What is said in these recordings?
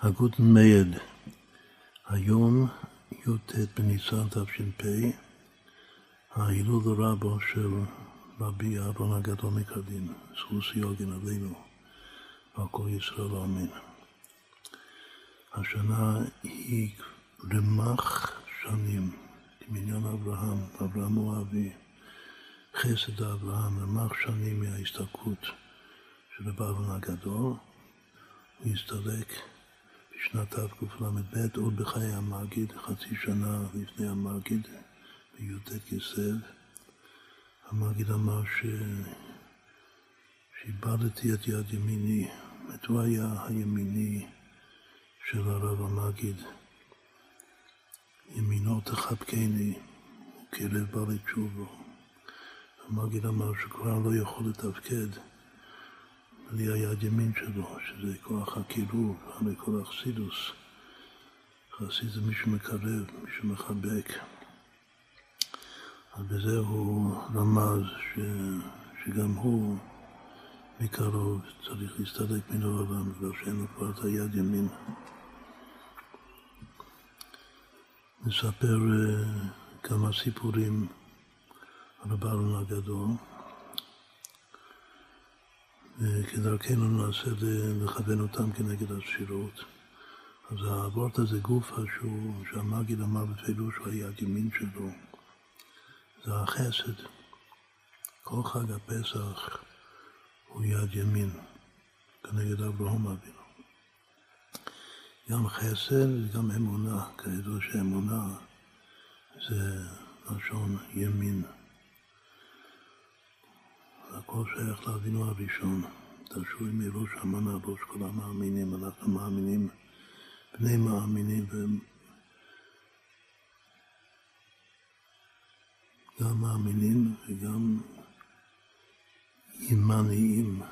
הגוטן מייד, היום י"ט בניסן תש"פ, ההילול רבו של רבי אהרון הגדול מקדין, זכוס יוגן עלינו, ועל ישראל אמן. השנה היא רמ"ח שנים, כמניין אברהם, אברהם הוא אבי, חסד אברהם, רמ"ח שנים מההסתלקות של רבי אהרון הגדול, הוא הסתלק בשנת תקל"ב, עוד בחיי המגיד, חצי שנה לפני המגיד, בי"ט כסלו. המגיד אמר ש... שאיבדתי את יד ימיני, זאת הוא היה הימיני של הרב המגיד. ימינו תחבקני, וכלב בא לתשובו. המגיד אמר שכבר לא יכול לתפקד. בלי היד ימין שלו, שזה כוח הקירוב, הרי כל החסידוס. חסיד זה מי שמקרב, מי שמחבק. אז בזה הוא רמז ש, שגם הוא מקרוב צריך להסתלק מן העולם, בגלל שאין לו כבר את היד ימין. נספר uh, כמה סיפורים על הבעלון הגדול. וכדרכנו נעשה לכוון אותם כנגד הספירות. אז האבות הזה גוף שהמגיד אמר בפירוש הוא היד ימין שלו, זה החסד. כל חג הפסח הוא יד ימין, כנגד אברהם אבינו. גם חסד וגם אמונה, כידוע שאמונה זה לשון ימין. הכל שייך לאבינו הראשון. תרשו לי מראש המנה, ראש כל המאמינים, אנחנו מאמינים, בני מאמינים, גם מאמינים וגם ימניים,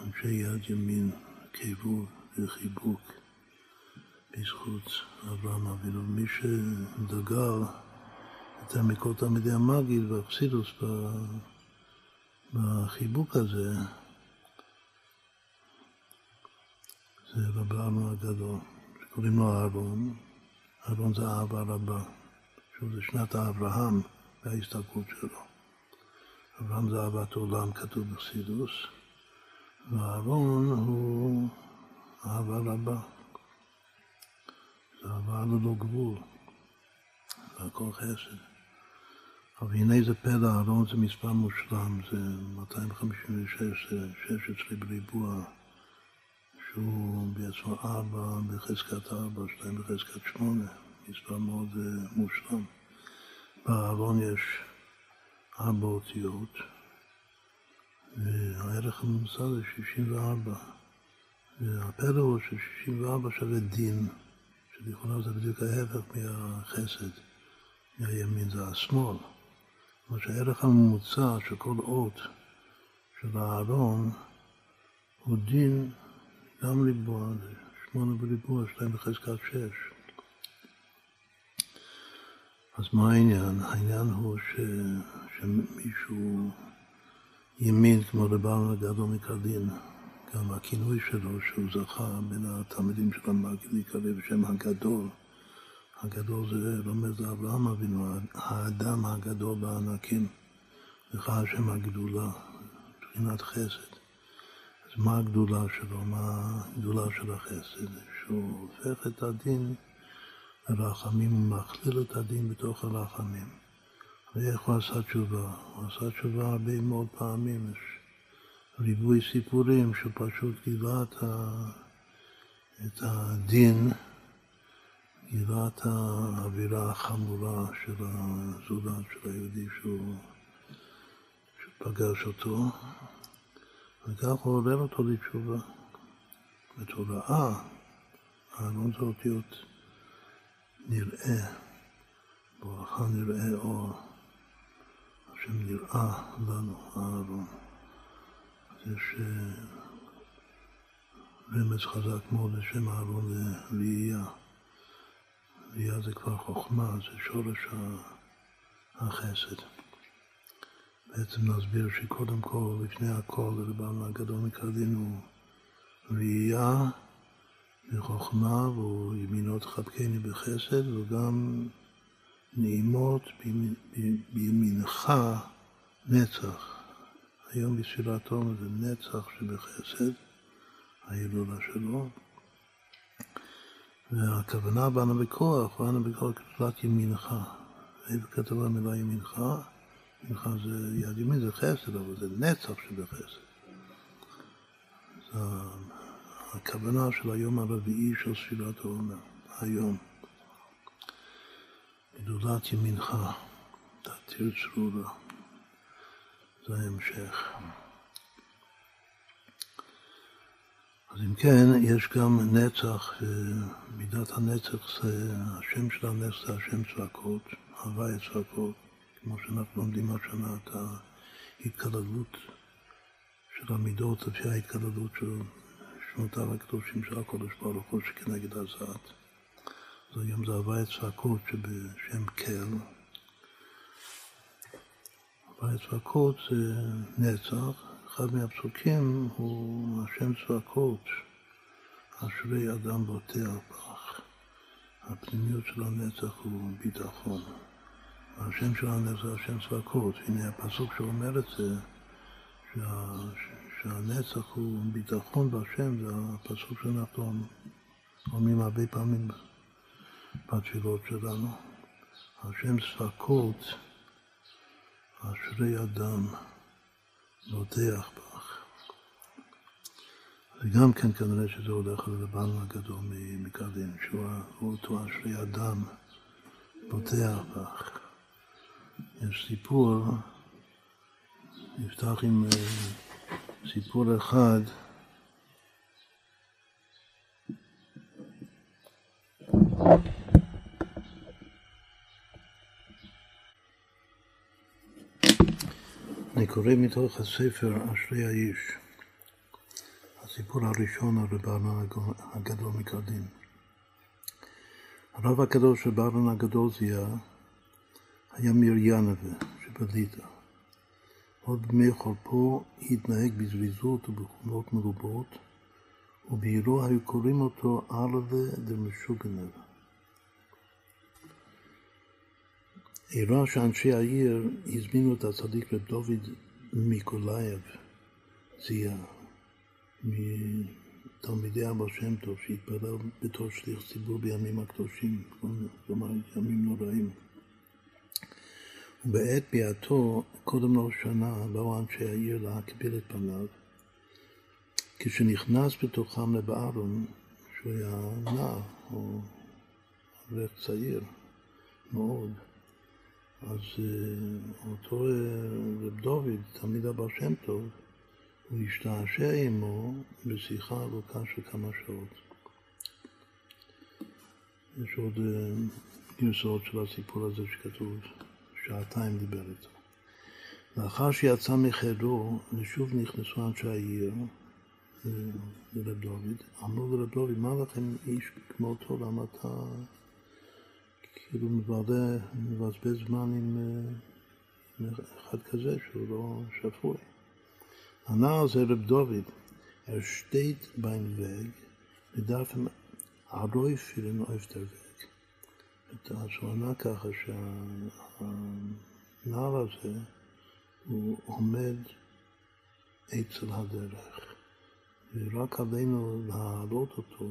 אנשי יד ימין, קירוב וחיבוק בזכות אברהם אבינו. מי שדגל יותר מכל תלמידי המגיד והאכסידוס בחיבוק הזה, זה רב אהרון הגדול, שקוראים לו אהרון, אהרון זה אהבה רבה, שוב זה שנת האברהם וההסתלקות שלו. אברהם זה אהבת עולם, כתוב בחסידוס, ואהרון הוא אהבה רבה. זה אהבה ללא גבול, והכל חסד. אבל הנה זה פלא, אהרון זה מספר מושלם, זה 256, זה 16 בריבוע, שהוא בעצמו 4 בחזקת 4, 2 בחזקת 8, מספר מאוד uh, מושלם. באהרון יש ארבע אותיות, והערך הממוצע זה 64. והפלא הוא ש-64 שווה דין, שלכאורה זה בדיוק ההפך מהחסד, מהימין זה השמאל. כלומר שהערך הממוצע של כל אות של הארון הוא דין גם ריבוע, שמונה בריבוע, שתיים בחזקת שש. אז מה העניין? העניין הוא ש... שמישהו ימין כמו רבן הגדול מקרדין, גם הכינוי שלו, שהוא זכה בין התלמידים של המגיד להיקרא בשם הגדול. הגדול זה רומז לאברהם אבינו, האדם הגדול בענקים, לך השם הגדולה, מבחינת חסד. אז מה הגדולה שלו? מה הגדולה של החסד? שהוא הופך את הדין לרחמים, הוא מכליל את הדין בתוך הרחמים. ואיך הוא עשה תשובה? הוא עשה תשובה הרבה מאוד פעמים. יש ריבוי סיפורים שהוא פשוט גילה את הדין. גילה האווירה החמורה של הזולת, של היהודי שהוא, שפגש אותו, וכך הוא עורר אותו לתשובה. בתודעה, הארון זה אותיות נראה, ברכה נראה אור, השם נראה לנו, הארון. אז יש רמז חזק מאוד לשם הארון ראייה. ראייה זה כבר חוכמה, זה שורש החסד. בעצם נסביר שקודם כל, לפני הכל, רבן הגדול מקרדין הוא ראייה וחוכמה, והוא ימינו תחבקני בחסד, וגם נעימות בימינך נצח. היום בספירת עומר זה נצח שבחסד, ההילולה שלו. והכוונה באנו בכוח, באנו בכוח כתלת ימינך. איפה כתוב המילה ימינך? ימינך זה יד ימין, זה חסד, אבל זה נצח שבחסד. זה הכוונה של היום הרביעי של ספירת העומר, היום. גדולת ימינך, תתיר צרורה. זה ההמשך. אז אם כן, יש גם נצח, מידת הנצח זה, השם של הנצח זה השם צעקות, הוואי צעקות, כמו שאנחנו לומדים השנה את ההתקללות של המידות לפי ההתקללות של שמותיו הקדושים של הקודש ברוך הוא שכנגד הזעת. אז היום זה הוואי צעקות שבשם קל. הוואי צעקות זה נצח, אחד מהפסוקים הוא השם צעקות, אשרי אדם בוטח בך. הפנימיות של הנצח הוא ביטחון. והשם של הנצח השם צעקות. הנה הפסוק שאומר את זה, שה, שהנצח הוא ביטחון בהשם, זה הפסוק שאנחנו אומרים הרבה פעמים בתפילות שלנו. השם צעקות, אשרי אדם. בוטח בך. וגם כן כנראה שזה הולך ללבן הגדול מקרדין, שהוא אותו אשרי אדם בוטח בך. יש סיפור, נפתח עם אה, סיפור אחד אני קורא מתוך הספר אשרי האיש, הסיפור הראשון על רב ארנן הגדול מקרדין. הרב הקדוש של ארנן הגדול זיהה היה מריאנבה שבליטא. עוד בימי חורפו התנהג בזריזות ובחומות מרובות, ובעירו היו קוראים אותו ארלה דמשוגנר. אירע שאנשי העיר הזמינו את הצדיק רב דוד מיקולייב, זי"ע, מתלמידי הבעל שם טוב, שהתפלל בתור שליח ציבור בימים הקדושים, כלומר ימים נוראים. ובעת ביאתו, קודם ראש השנה, באו אנשי העיר להקביל את פניו. כשנכנס בתוכם רב אהרן, שהוא היה נער, או אברך צעיר מאוד, אז אה, אותו אה, רב דוד, תלמיד הבא שם טוב, הוא השתעשע עמו בשיחה ארוכה של כמה שעות. יש עוד אה, גרסאות של הסיפור הזה שכתוב, שעתיים דיבר איתו. לאחר שיצא מחדרו, ושוב נכנסו אנשי העיר לרב דוד, אמרו לרב דוד, מה לכם איש כמותו, למה אתה כאילו מבזבז, זמן עם, עם אחד כזה שהוא לא שפוי. הנער זה רב דוד, er steht beim Weg, wir dürfen אוהב את. אז הוא ענה ככה שהנער הזה הוא עומד אצל הדרך, ורק עלינו להעלות אותו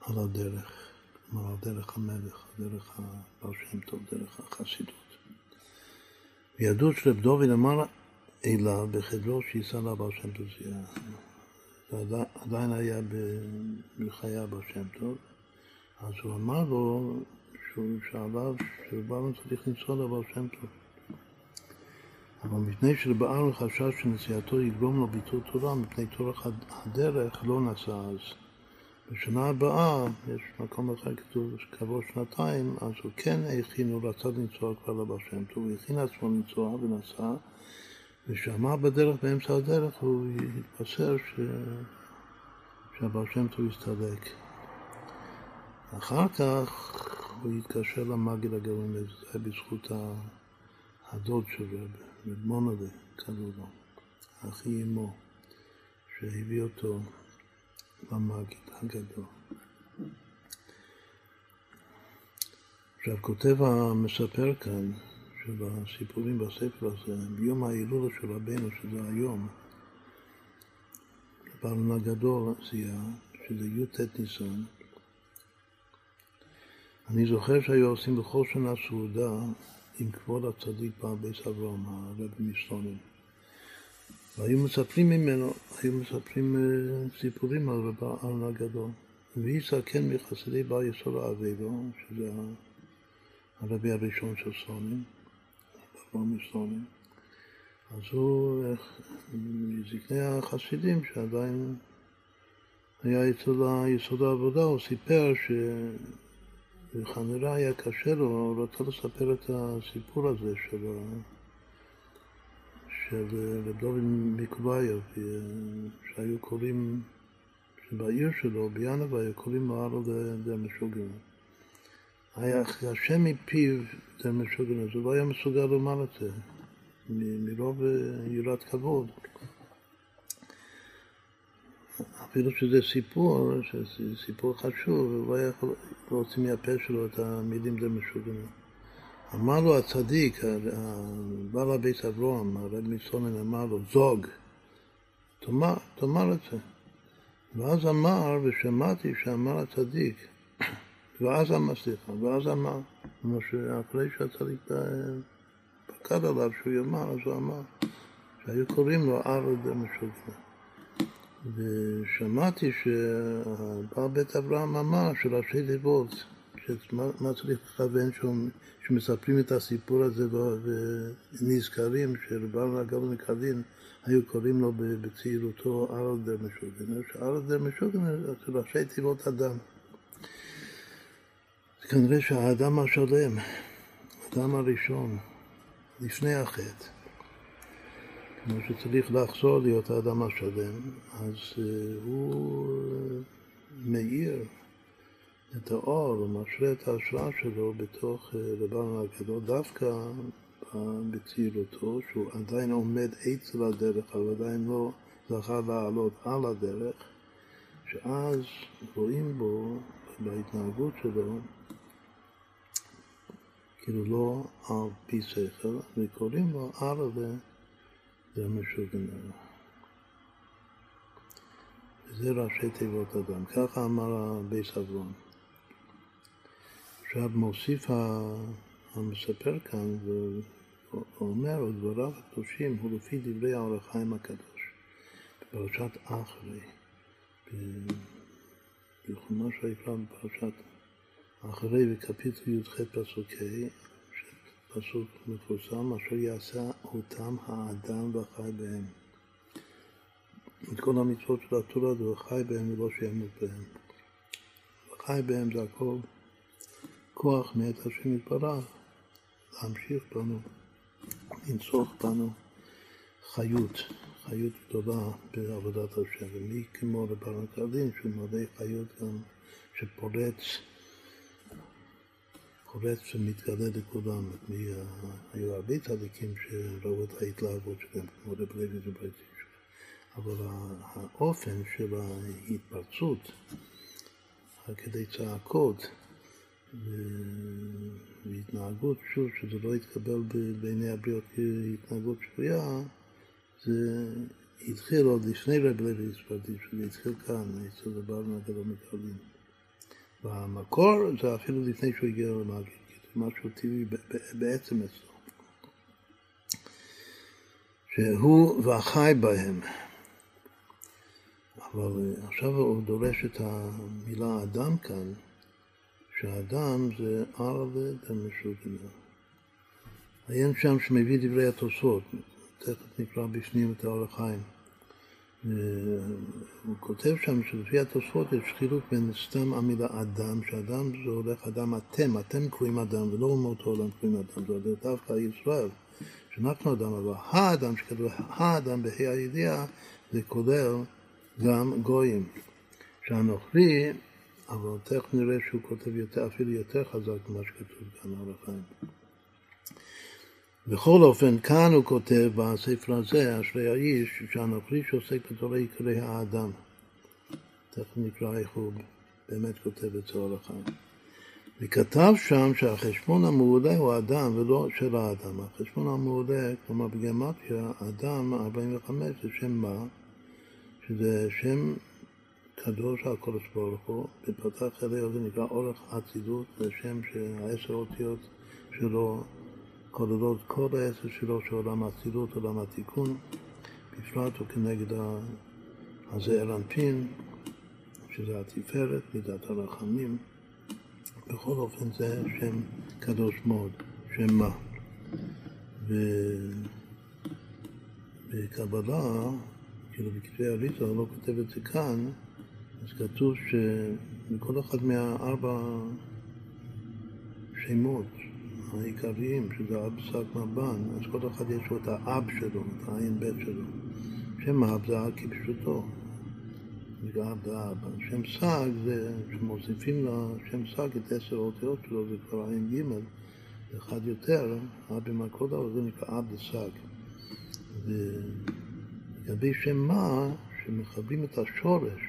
על הדרך. כלומר, דרך המלך, דרך הבעל שם טוב, דרך החסידות. וידעו שרב דוד אמר אליו בחדרו שייסע לבעל שם טוב, זה עדיין היה בחיי הבעל שם טוב, אז הוא אמר לו שהוא שעליו, שבעל צריך לנסוע לבעל שם טוב. אבל מפני שלבעל חשש שנסיעתו יגרום לו ביטול תורה, מפני תורך הדרך לא נסע אז. בשנה הבאה, יש מקום אחר כתוב שכעבור שנתיים, אז הוא כן הכין, הוא רצה לנסוע כבר לבא שם טוב, הוא הכין עצמו לנסוע ונסע, ושמע בדרך, באמצע הדרך, הוא התבשר ש... שהבעל שם טוב הסתלק. אחר כך הוא התקשר למגיד הגרעין, זה היה בזכות הדוד של רב, רב מונדה, קראו לו, אחי אמו, שהביא אותו למגיד הגדול. עכשיו כותב המספר כאן של הסיפורים בספר הזה, ביום ההילולה של רבנו, שזה היום, בעלון הגדול זיהה, שזה י"ט ניסן, אני זוכר שהיו עושים בכל שנה סעודה עם כבוד הצדיק בעל בית אברהם, הרב מסלונים. והיו מספרים ממנו, היו מספרים אה, סיפורים על רב הגדול. והיא סכן מחסידי בר יסוד האבידו, שזה הרבי הראשון של סלונים, אברהם מסלונים. אז הוא, מזקני החסידים שעדיין היה אצל יסוד העבודה, הוא סיפר ש... וכנראה היה קשה לו, הוא רצה לספר את הסיפור הזה של, של רב דוד מקובייב, שהיו קוראים, שבעיר שלו, בינבה, היו קוראים הלו דרמשוגן. היה השם מפיו דרמשוגן, אז הוא לא היה מסוגל לומר את זה, מרוב יראת כבוד. אפילו שזה סיפור, שזה סיפור חשוב, הוא לא היה יכול להוציא מהפה שלו את המילים די משוגעים. אמר לו הצדיק, בעל הבית אברהם, הרב מסונן אמר לו, זוג, תאמר, תאמר את זה. ואז אמר, ושמעתי שאמר הצדיק, ואז אמר, סליחה, ואז אמר, כמו שאחרי שהצדיק פקד עליו שהוא יאמר, אז הוא אמר, שהיו קוראים לו ארד משוגעים. ושמעתי שבעל בית אברהם אמר שראשי תיבות, מה צריך לכוון שמספרים את הסיפור הזה ונזכרים שבעל הגל מקדין היו קוראים לו בצעירותו ארלדר משוגן, שארלדר משוגן זה ראשי תיבות אדם. כנראה שהאדם השלם, האדם הראשון, לפני החטא, כמו שצריך לחזור להיות האדם השלם, אז uh, הוא uh, מאיר את האור, הוא משרה את ההשראה שלו בתוך uh, רבן הגדול, דווקא בצעירותו, שהוא עדיין עומד עץ לדרך, אבל עדיין לא זכה לעלות על הדרך, שאז רואים בו, בהתנהגות שלו, כאילו לא על פי שכל, וקוראים לו ערבה זה משוגנר. וזה ראשי תיבות אדם. ככה אמר בייס אברון. עכשיו מוסיף המספר כאן ואומר, דבריו הקדושים הוא לפי דברי האור החיים הקדוש. בפרשת אחרי, בחומש היקרא בפרשת אחרי בקפיטל י"ח פסוק פסוק מפורסם, אשר יעשה אותם האדם וחי בהם. את כל המצוות של התורה וחי בהם ולא שימות בהם. וחי בהם זה הכל כוח מאת השם יתברך להמשיך בנו, לנצוח בנו חיות, חיות גדולה בעבודת השם. ומי כמו הקרדין שהוא מלא חיות גם שפורץ פורץ ומתגלה לכולם. היו הרבה צדיקים שראו את ההתלהבות שלהם, כמו רב לוי. אבל האופן של ההתפרצות, כדי צעקות והתנהגות, שוב, שזה לא יתקבל בעיני הבריות כהתנהגות שפויה, זה התחיל עוד לפני רב לוי זוברטיש, זה התחיל כאן, אצל הבעל מהגדול מקרלין. במקור זה אפילו לפני שהוא הגיע למגיד, זה משהו טבעי בעצם אצלו. שהוא והחי בהם. אבל עכשיו הוא דורש את המילה אדם כאן, שאדם זה ארלה דמשוגנה. עיין שם שמביא דברי התוספות, תכף נקרא בפנים את האור החיים. הוא כותב שם שלפי התוספות יש חילוק בין סתם המילה אדם, שאדם זה הולך אדם אתם, אתם קוראים אדם ולא אומות העולם קוראים אדם, זה הולך דווקא ישראל, שאנחנו אדם, אבל האדם שכתוב האדם בה"א הידיעה זה כולל גם גויים. שהנוכרי, אבל תכף נראה שהוא כותב יותר, אפילו יותר חזק ממה שכתוב כאן על החיים. בכל אופן, כאן הוא כותב בספר הזה, אשרי האיש, שהנוכרי שעוסק בתורי עיקרי האדם. תכף נקרא איך הוא באמת כותב את זה החיים. וכתב שם שהחשבון המעולה הוא אדם ולא של האדם. החשבון המעולה, כלומר בגמטיה, אדם 45 זה שם מה? שזה שם קדוש הקודש ברוך הוא, בפתח אליה זה נקרא אורך אצילות, זה שם שהעשר אותיות שלו כוללות כל העשר שלו של עולם האצילות, עולם התיקון, בפרט הוא כנגד הזעיר אנפין, שזה התפארת, מידת הרחמים. בכל אופן זה שם קדוש מאוד, שם מה. ובקבלה, כאילו בכתבי אריזה, לא כותב את זה כאן, אז כתוב שבכל אחד מהארבע שמות העיקריים, שזה אב שק מבן, אז כל אחד יש לו את האב שלו, את העין בית שלו. שם אב זה אב כפשוטו, נקרא אב ואב. שם סג זה, כשמוסיפים לשם סג את עשר האותיות שלו, זה כבר עין ג', אחד יותר, אב עם הקודה, זה נקרא אב וסג. ולגבי שם מה, שמכבים את השורש,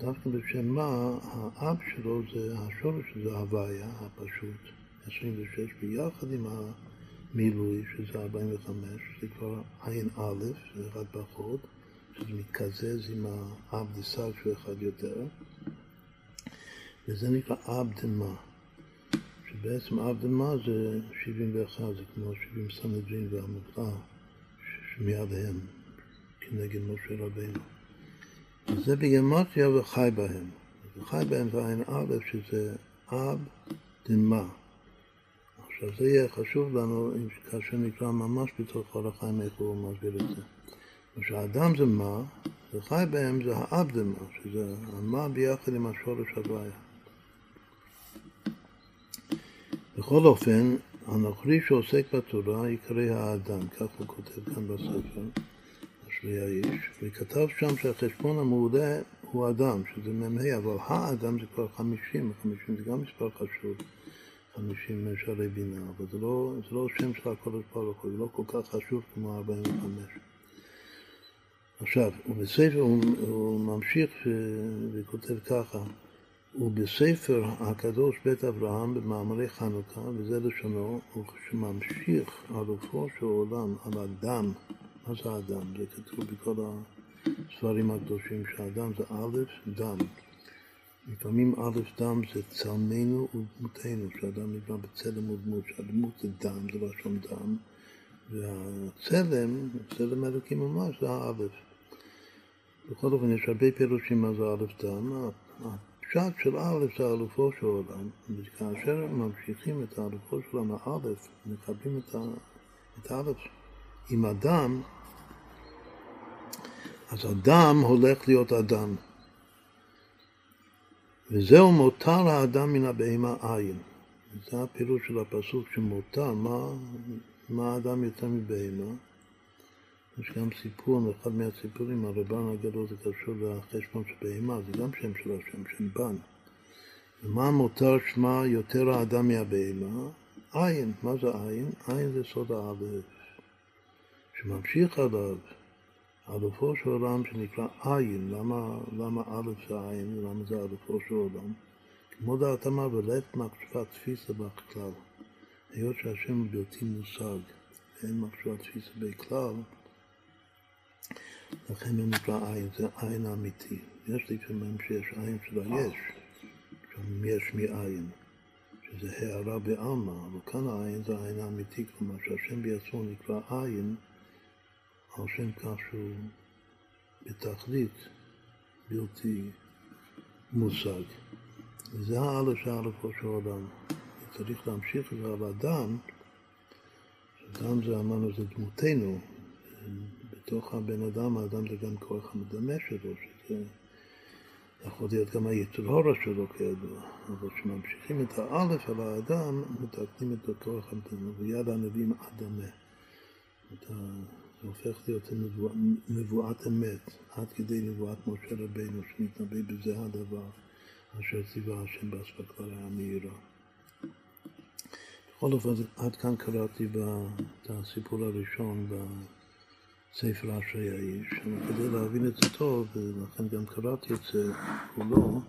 דווקא בשם מה, האב שלו זה השורש, זה הוויה הפשוט, 26, ביחד עם המילוי, שזה 45, זה כבר עין א', זה אחד פחות, שזה מתקזז עם האב דסג שהוא אחד יותר, וזה נקרא אב דמה, שבעצם אב דמה זה 71, זה כמו 70 סנדרין והמוקרא, שמיד הם כנגד משה רבינו. זה בגמטריה וחי בהם. וחי בהם זה עין א', שזה אב דמה. עכשיו זה יהיה חשוב לנו כאשר נקרא ממש בתוך כל החיים איך הוא מסביר את זה. כשהאדם זה מה, וחי בהם זה האב דמה, שזה המה ביחד עם השורש הוויה. בכל אופן, הנוכרי שעוסק בתורה יקרא האדם, כך הוא כותב כאן בספר. אשרי האיש, וכתב שם שהחשבון המעולה הוא אדם, שזה מ"ה, אבל האדם זה כבר חמישים, חמישים זה גם מספר חשוב, חמישים שערי בינה, אבל זה לא, זה לא שם של הקודש ברוך הוא, זה לא כל כך חשוב כמו 45. עכשיו, ובספר הוא, הוא ממשיך וכותב ככה, ובספר הקדוש בית אברהם במאמרי חנוכה, וזה לשונו, הוא שממשיך על רוחו של עולם, על הדם זה אדם? זה כתוב בכל הספרים הקדושים שהאדם זה א', דם. לפעמים א', דם זה צלמנו ודמותנו, שאדם נקרא בצלם ודמות, שהדמות זה דם, זה לשון דם, והצלם, צלם אלוקים ממש, זה האלף. בכל אופן, יש הרבה פירושים מה זה א', דם. הפשט של א' זה אלופו של עולם, וכאשר ממשיכים את האלופו של עולם, האלף, מקבלים את האלף. עם אדם, אז אדם הולך להיות אדם. וזהו מותר האדם מן הבהמה עין. זה הפירוש של הפסוק שמותר, מה, מה האדם יותר מבהמה. יש גם סיפור, אחד מהסיפורים, הרבן הגדול זה קשור לחשבון של בהמה, זה גם שם של השם, שם בן. ומה מותר שמה יותר האדם מהבהמה? עין. מה זה עין? עין זה סוד האלף. שממשיך עליו, אלופו של עולם שנקרא עין, למה, למה א' זה עין ולמה זה אלופו של עולם? כמו דעתמה ולית מחשבה תפיסה בכלל. היות שהשם הוא בלתי מושג ואין מחשבה תפיסה בכלל, לכן הוא נקרא עין, זה עין אמיתי. יש לפעמים שיש עין של היש, שם יש מעין, שזה הערה בעלמא, אבל כאן העין זה העין האמיתי, כלומר שהשם בעצמו נקרא עין על שם כך שהוא בתכלית בלתי מושג. וזה האלף שהאלפו של עולם. צריך להמשיך את זה על אדם, אדם זה אמרנו זה דמותנו, בתוך הבן אדם, האדם זה גם כוח המדמה שלו, שזה יכול להיות גם היצור שלו כידוע, אבל כשממשיכים את האלף על האדם, מתקנים את הכוח המדמה, ויד הנביאים אדמה. זה הופך להיות נבואת, אמת, עד כדי נבואת משה רבינו, שמתנבא בזה הדבר אשר ציווה השם באספקלריה המהירה. בכל אופן, עד כאן קראתי את הסיפור הראשון בספר אשרי האיש, כדי להבין את זה טוב, ולכן גם קראתי את זה כולו,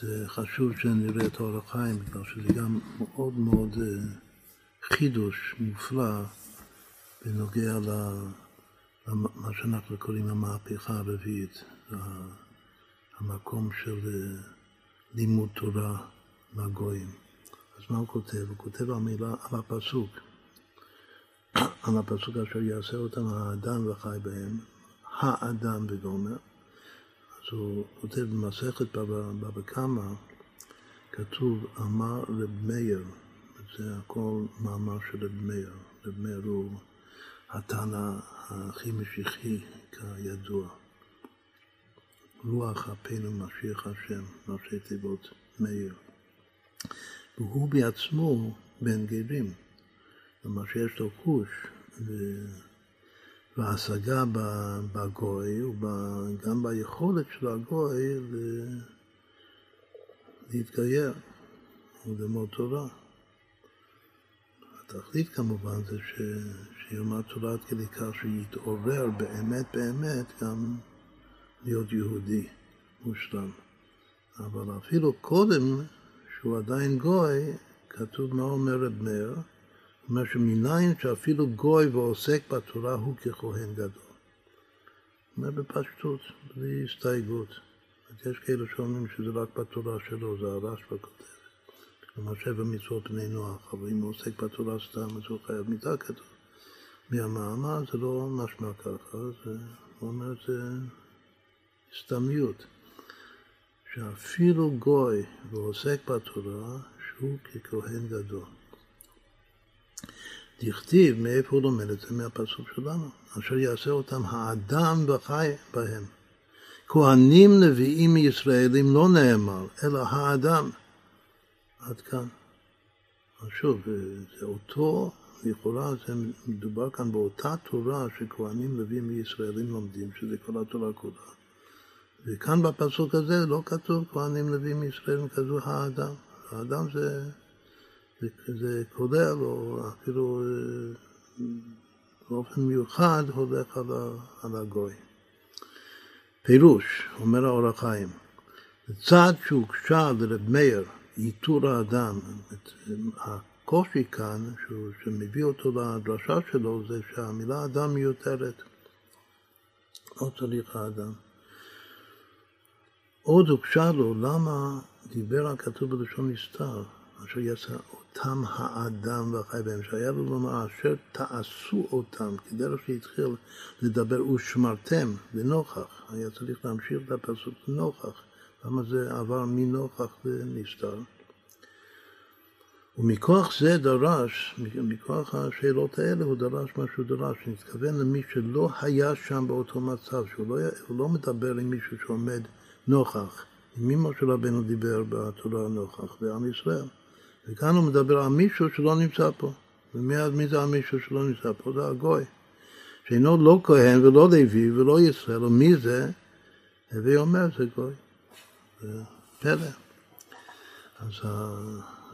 זה חשוב שנראה את אור החיים, בגלל שזה גם מאוד מאוד אה, חידוש מופלא בנוגע למה שאנחנו קוראים המהפכה הרביעית, המקום של אה, לימוד תורה מהגויים. אז מה הוא כותב? הוא כותב על הפסוק, על הפסוק אשר יעשה אותם האדם וחי בהם, האדם בגומר. אז הוא כותב במסכת בבא קמא, כתוב אמר רב מאיר, זה הכל מאמר של רב מאיר. רב מאיר הוא התנא הכי משיחי כידוע. רוח אפינו משיח השם, ראשי תיבות מאיר. והוא בעצמו בן גרים, כלומר שיש לו חוש והשגה בגוי, וגם ביכולת של הגוי להתגייר וללמוד תורה. התכלית כמובן זה ש... שילמד תורה עד כדי כך שיתעורר באמת באמת גם להיות יהודי מושלם. אבל אפילו קודם שהוא עדיין גוי, כתוב מה אומר רב מאיר, אומר שמניין שאפילו גוי ועוסק בתורה הוא ככהן גדול. אומר בפשטות, בלי הסתייגות. יש כאלה שאומרים שזה רק בתורה שלו, זה הרש בכותרת. כלומר שבע מצוות בני נוח, אבל אם הוא עוסק בתורה סתם אז הוא חייב מידה כתוב. מהמאמר זה לא משמע ככה, זה, הוא אומר זה סתמיות. שאפילו גוי ועוסק בתורה, שהוא ככהן גדול. דכתיב, מאיפה הוא לומד את זה? מהפסוק שלנו, אשר יעשה אותם האדם וחי בהם. כהנים נביאים ישראלים לא נאמר, אלא האדם. עד כאן. שוב, זה אותו, לכאורה זה מדובר כאן באותה תורה שכהנים נביאים ישראלים לומדים, שזה כל התורה כולה. וכאן בפסוק הזה לא כתוב כהנים לווים ישראל כזו האדם. האדם זה, זה, זה כולל, או אפילו אה, באופן מיוחד הולך על, ה, על הגוי. פירוש, אומר האור החיים, צעד שהוגשה לרב מאיר, איתור האדם, הקושי כאן, שהוא, שמביא אותו לדרשה שלו, זה שהמילה אדם מיותרת. לא צריך האדם. עוד הוגשה לו למה דיבר הכתוב בלשון נסתר, אשר יצא אותם האדם והחי בהם, שהיה לו לומר אשר תעשו אותם, כדרך שהתחיל לדבר ושמרתם לנוכח, היה צריך להמשיך את הפסוק לנוכח, למה זה עבר מנוכח לנסתר. ומכוח זה דרש, מכוח השאלות האלה הוא דרש מה שהוא דרש, נתכוון למי שלא היה שם באותו מצב, שהוא לא, לא מדבר עם מישהו שעומד נוכח. עם אמא של רבנו דיבר בתורה נוכח, בעם ישראל. וכאן הוא מדבר על מישהו שלא נמצא פה. ומי זה המישהו שלא נמצא פה? זה הגוי. שאינו לא כהן ולא לוי ולא ישראל, ומי זה? הווי אומר זה גוי. זה פלא. אז,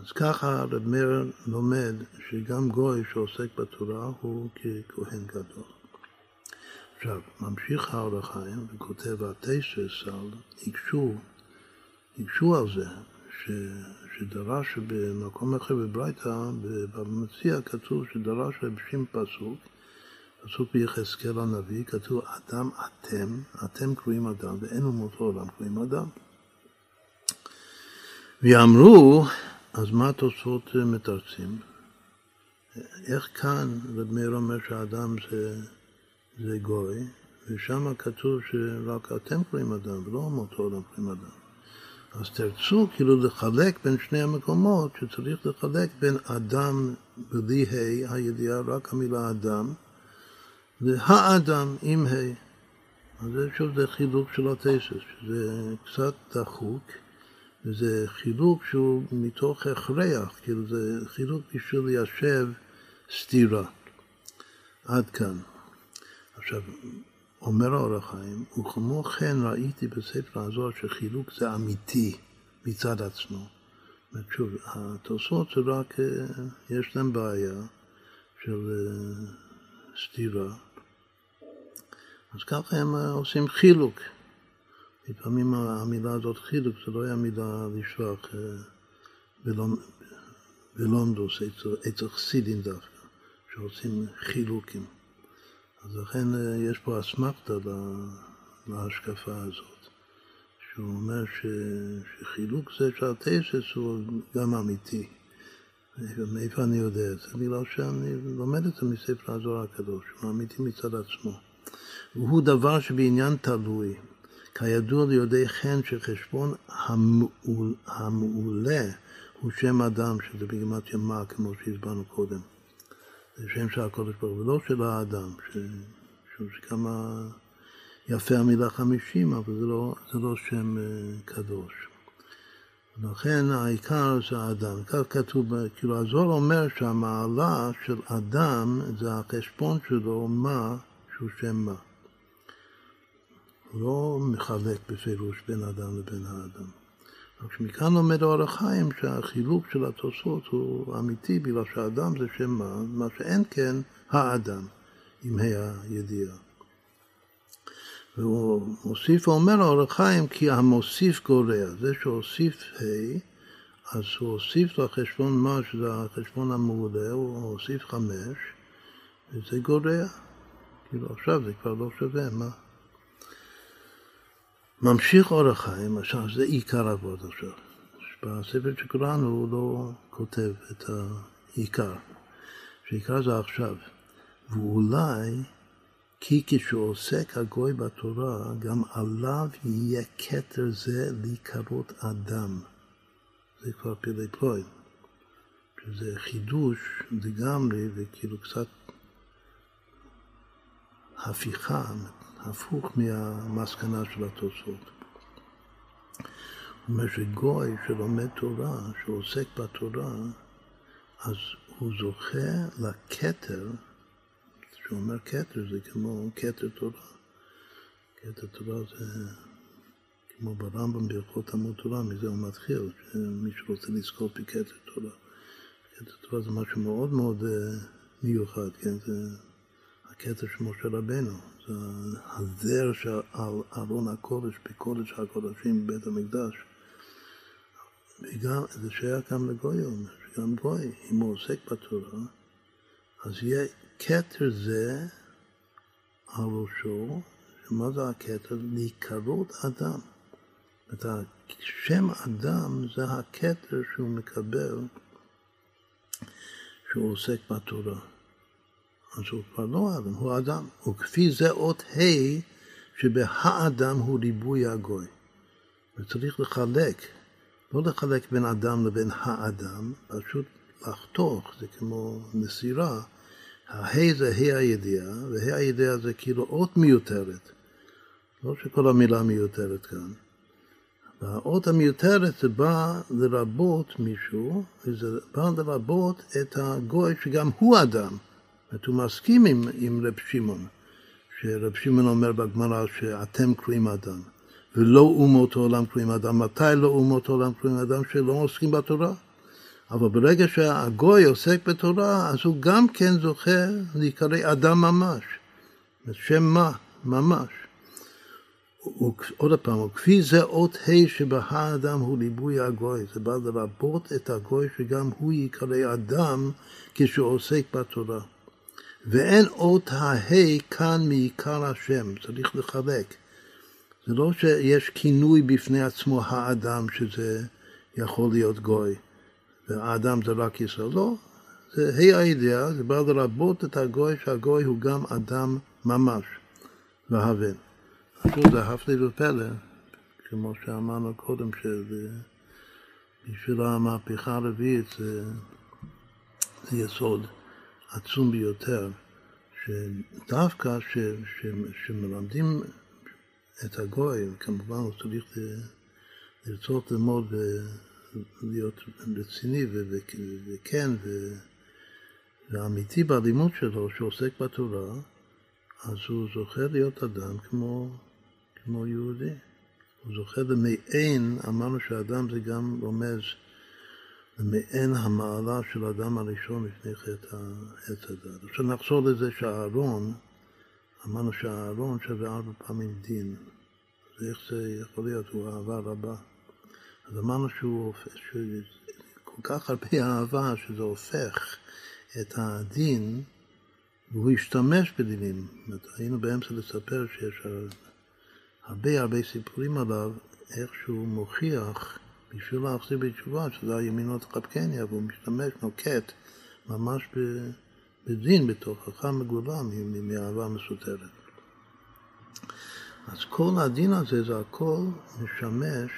אז ככה רב מאיר לומד שגם גוי שעוסק בתורה הוא ככהן גדול. עכשיו, ממשיך האור החיים וכותב התשס על, הקשו, הקשו על זה, ש, שדרש במקום אחר בברייתא, במציע כתוב שדרש רב פסוק, פסוק ביחזקאל הנביא, כתוב אדם אתם, אתם קרואים אדם, ואין אומות העולם קרואים אדם. ואמרו, אז מה התוצאות מתרצים? איך כאן רב מאיר אומר שהאדם זה זה גוי, ושם כתוב שרק אתם קוראים אדם, ולא אומות העולם קוראים אדם. אז תרצו כאילו לחלק בין שני המקומות, שצריך לחלק בין אדם בלי ה', הידיעה רק המילה אדם, והאדם עם ה'. אז שוב זה חילוק של התסס, שזה קצת דחוק, וזה חילוק שהוא מתוך הכרח, כאילו זה חילוק בשביל ליישב סתירה. עד כאן. עכשיו, אומר האור החיים, וכמו כן ראיתי בספר הזוהר שחילוק זה אמיתי מצד עצמו. שוב, התוספות זה רק, יש להם בעיה של סתירה, אז ככה הם עושים חילוק. לפעמים המילה הזאת חילוק זה לא היה מילה לשלוח בלונדוס, אצל חסידים דווקא, שעושים חילוקים. אז לכן יש פה אסמכתה להשקפה הזאת, שהוא אומר ש, שחילוק זה שהטייסס הוא גם אמיתי. מאיפה אני יודע את זה? בגלל שאני לומד את זה מספר הזוהר הקדוש, הוא אמיתי מצד עצמו. והוא דבר שבעניין תלוי. כידוע ליודעי חן שחשבון המעול, המעולה הוא שם אדם, שזה בגימטריה מה, כמו שהסברנו קודם. זה שם של הקודש ברוך ולא של האדם, ש... שכמה יפה המילה חמישים, אבל זה לא, זה לא שם uh, קדוש. לכן העיקר זה האדם. כך כתוב, כאילו הזוהר אומר שהמעלה של אדם זה החשבון שלו מה שהוא שם מה. הוא לא מחלק בפירוש בין אדם לבין האדם. רק שמכאן לומד אור החיים שהחילוק של התוספות הוא אמיתי בגלל שהאדם זה שם מה, מה שאין כן האדם, עם הידיעה. והוא מוסיף ואומר אור החיים כי המוסיף גורע, זה שהוסיף ה' אז הוא הוסיף לחשבון מה שזה החשבון המעולה, הוא הוסיף חמש וזה גורע. כאילו עכשיו זה כבר לא שווה, מה? ממשיך אור החיים, עכשיו זה עיקר אבות עכשיו. בספר שקראנו הוא לא כותב את העיקר, שעיקר זה עכשיו. ואולי כי כשעוסק הגוי בתורה, גם עליו יהיה כתר זה להיקרות אדם. זה כבר פלאי פלוי. שזה חידוש לגמרי וכאילו קצת הפיכה, הפוך מהמסקנה של התוצאות. הוא אומר שגוי שלומד תורה, שעוסק בתורה, אז הוא זוכה לכתר, כשהוא אומר כתר זה כמו כתר תורה. כתר תורה זה כמו ברמב"ם בהלכות עמוד תורה, מזה הוא מתחיל, שמי שרוצה לזכות בכתר תורה. כתר תורה זה משהו מאוד מאוד אה, מיוחד, כן? זה הכתר של משה רבנו, זה הזר של ארון הקודש בקודש הקודשים בבית המקדש. וגם, זה שייך גם לגוי, שגם גוי, אם הוא עוסק בתורה, אז יהיה כתר זה על ראשו, שמה זה הכתר? להיקרות אדם. את השם אדם זה הכתר שהוא מקבל שהוא עוסק בתורה. אז הוא כבר לא אדם, הוא אדם. וכפי זה אות ה' שבהאדם הוא ריבוי הגוי. וצריך לחלק, לא לחלק בין אדם לבין האדם, פשוט לחתוך, זה כמו מסירה. הה' זה ה' הידיעה, וה' הידיעה זה כאילו אות מיותרת. לא שכל המילה מיותרת כאן. והאות המיותרת זה בא לרבות מישהו, וזה בא לרבות את הגוי שגם הוא אדם. זאת הוא מסכים עם, עם רב שמעון, שרב שמעון אומר בגמרא שאתם קרואים אדם, ולא אומות העולם קרואים אדם. מתי לא אומות העולם קרואים אדם? שלא עוסקים בתורה. אבל ברגע שהגוי עוסק בתורה, אז הוא גם כן זוכה להיקרא אדם ממש. שם מה? ממש. עוד פעם, וכפי זה אות ה' שבהאדם הוא ליבוי הגוי, זה בא לרבות את הגוי שגם הוא ייקרא אדם כשהוא עוסק בתורה. ואין אות הה' כאן מעיקר השם, צריך לחלק. זה לא שיש כינוי בפני עצמו האדם שזה יכול להיות גוי, והאדם זה רק ישראל, לא, זה ה' הידיעה, זה בא לרבות את הגוי, שהגוי הוא גם אדם ממש, והבן. שוב, זה הפלא ופלא, כמו שאמרנו קודם, שבשביל המהפכה הרביעית זה, זה יסוד. עצום ביותר, שדווקא ש, ש, שמלמדים את הגוי, כמובן הוא צריך לרצות ללמוד ולהיות רציני וכן ואמיתי בלימוד שלו, שעוסק בתורה, אז הוא זוכה להיות אדם כמו, כמו יהודי. הוא זוכה למעין, אמרנו שאדם זה גם רומז מעין המעלה של האדם הראשון לפני חטא העץ הדת. עכשיו נחזור לזה שהארון, אמרנו שהארון שווה ארבע פעמים דין. אז איך זה יכול להיות? הוא אהבה רבה. אז אמרנו שהוא כל כך הרבה אהבה שזה הופך את הדין והוא השתמש בדינים. היינו באמצע לספר שיש הרבה הרבה סיפורים עליו, איך שהוא מוכיח בשביל להחזיר בתשובה, שזה הימינות חבקניה, והוא משתמש, נוקט, ממש בדין, בתוכך מגולם, מאהבה מסותרת. אז כל הדין הזה, זה הכל משמש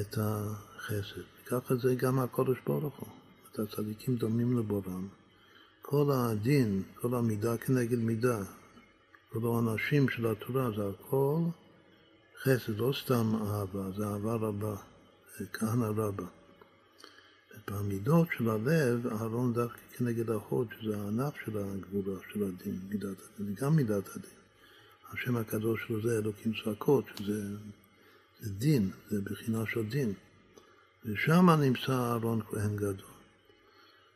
את החסד. ככה זה גם הקודש ברוך הוא. את הצדיקים דומים לבורם. כל הדין, כל המידה כנגד מידה, כל העונשים של התורה, זה הכל חסד, לא סתם אהבה, זה אהבה רבה, כהנא רבה. ובמידות של הלב, אהרון דווקא כנגד ההוד, שזה הענף של הגבולה, של הדין, מידת הדין, גם מידת הדין. השם הקדוש שלו זה אלוקים צעקות, שזה זה דין, זה בחינה של דין. ושם נמצא אהרון כהן גדול.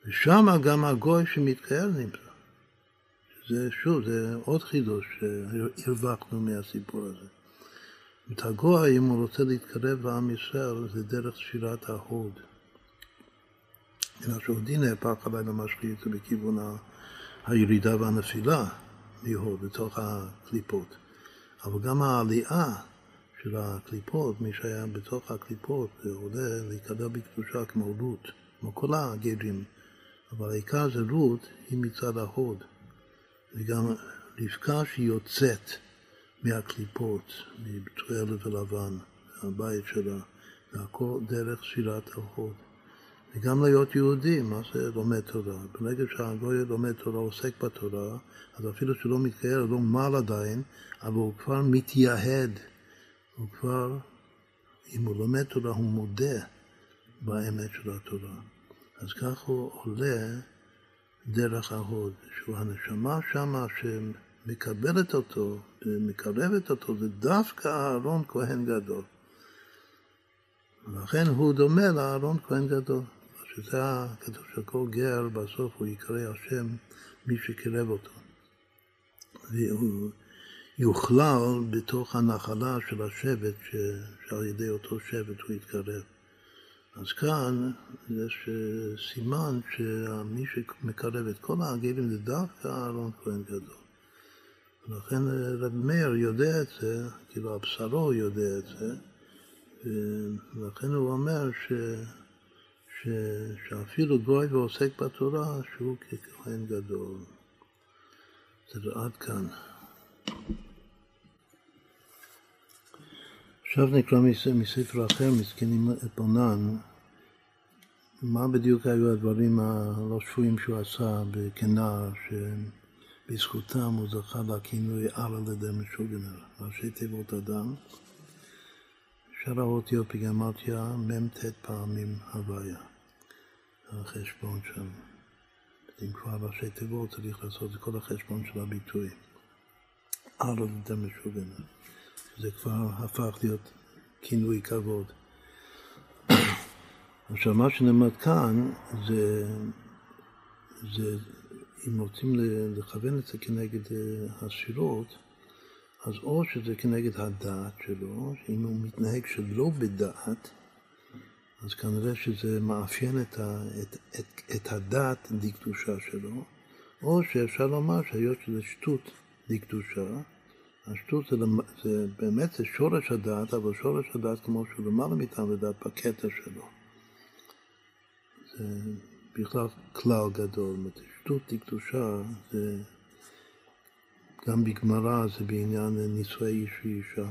ושם גם הגוי שמתקהל נמצא. זה שוב, זה עוד חידוש שהרווחנו מהסיפור הזה. את הגוי, אם הוא רוצה להתקרב לעם ישראל, זה דרך שירת ההוד. אלא שהודי נהפך עליי למשחית בכיוון הירידה והנפילה מהוד, לתוך הקליפות. אבל גם העלייה של הקליפות, מי שהיה בתוך הקליפות, עולה להיקרב בקדושה כמו רות, כמו כל הגרים. אבל העיקר זה רות היא מצד ההוד. וגם רבקה שהיא יוצאת מהקליפות, מתועלת ולבן, מהבית שלה, זה הכל דרך שירת ההוד. וגם להיות יהודי, מה זה לומד תורה? ברגע שהגוי לומד תורה, עוסק בתורה, אז אפילו שלא מתקיים, לא מעל עדיין, אבל הוא כבר מתייהד. הוא כבר, אם הוא לומד תורה, הוא מודה באמת של התורה. אז כך הוא עולה דרך ההוד, שהוא הנשמה שמה שמקבלת אותו ומקרבת אותו, זה דווקא אהרון כהן גדול. ולכן הוא דומה לאהרון כהן גדול. שזה הכתוב שכל גר בסוף הוא יקרא השם מי שקרב אותו. והוא יוכלל בתוך הנחלה של השבט ש... שעל ידי אותו שבט הוא יתקרב. אז כאן יש סימן שמי שמקרב את כל העגלים זה דווקא אהרון כהן גדול. ולכן רב מאיר יודע את זה, כאילו הבשרו יודע את זה, ולכן הוא אומר ש, ש, שאפילו גוי ועוסק בתורה שהוא ככהן גדול. זה עד כאן. עכשיו נקרא מספר אחר, מסכנים את בונן, מה בדיוק היו הדברים הלא שפויים שהוא עשה כנער, שבזכותם הוא זכה לכינוי על על ידי משוגנר, ראשי תיבות אדם. שאר האותיות בגמטיה מ"ט פעמים הוויה, החשבון שם. אם כבר ראשי תיבות צריך לעשות את כל החשבון של הביטוי. על על ידי משוגנר. זה כבר הפך להיות כינוי כבוד. עכשיו, מה שנאמר כאן זה, זה אם רוצים לכוון את זה כנגד אה, השירות, אז או שזה כנגד הדעת שלו, שאם הוא מתנהג שלא בדעת, אז כנראה שזה מאפיין את, ה, את, את, את הדעת דקדושה שלו, או שאפשר לומר שהיות שזה שטות דקדושה, השטות זה, זה באמת זה שורש הדעת, אבל שורש הדעת כמו שהוא למעלה מטעם הדעת בקטע שלו. זה בכלל כלל גדול, שטות דקדושה זה גם בגמרא זה בעניין נישואי איש ואישה,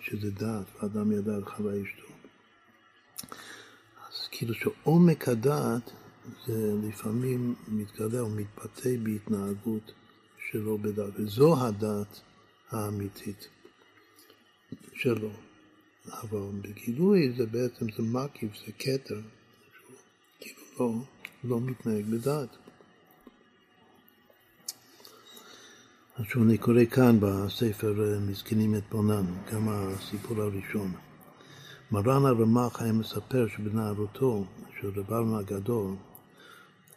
שזה דעת, ואדם ידע על חווה אשתו. אז כאילו שעומק הדעת זה לפעמים מתגלה או מתבטא בהתנהגות שלא בדעת, וזו הדעת האמיתית שלו. אבל בגילוי זה בעצם, זה מקיף, זה כתר, כאילו לא, לא מתנהג בדעת. עכשיו אני קורא כאן בספר אה, מזקנים את בונם, גם הסיפור הראשון. מרן הרמ"ח היה מספר שבנערותו, של רב ארנה הגדול,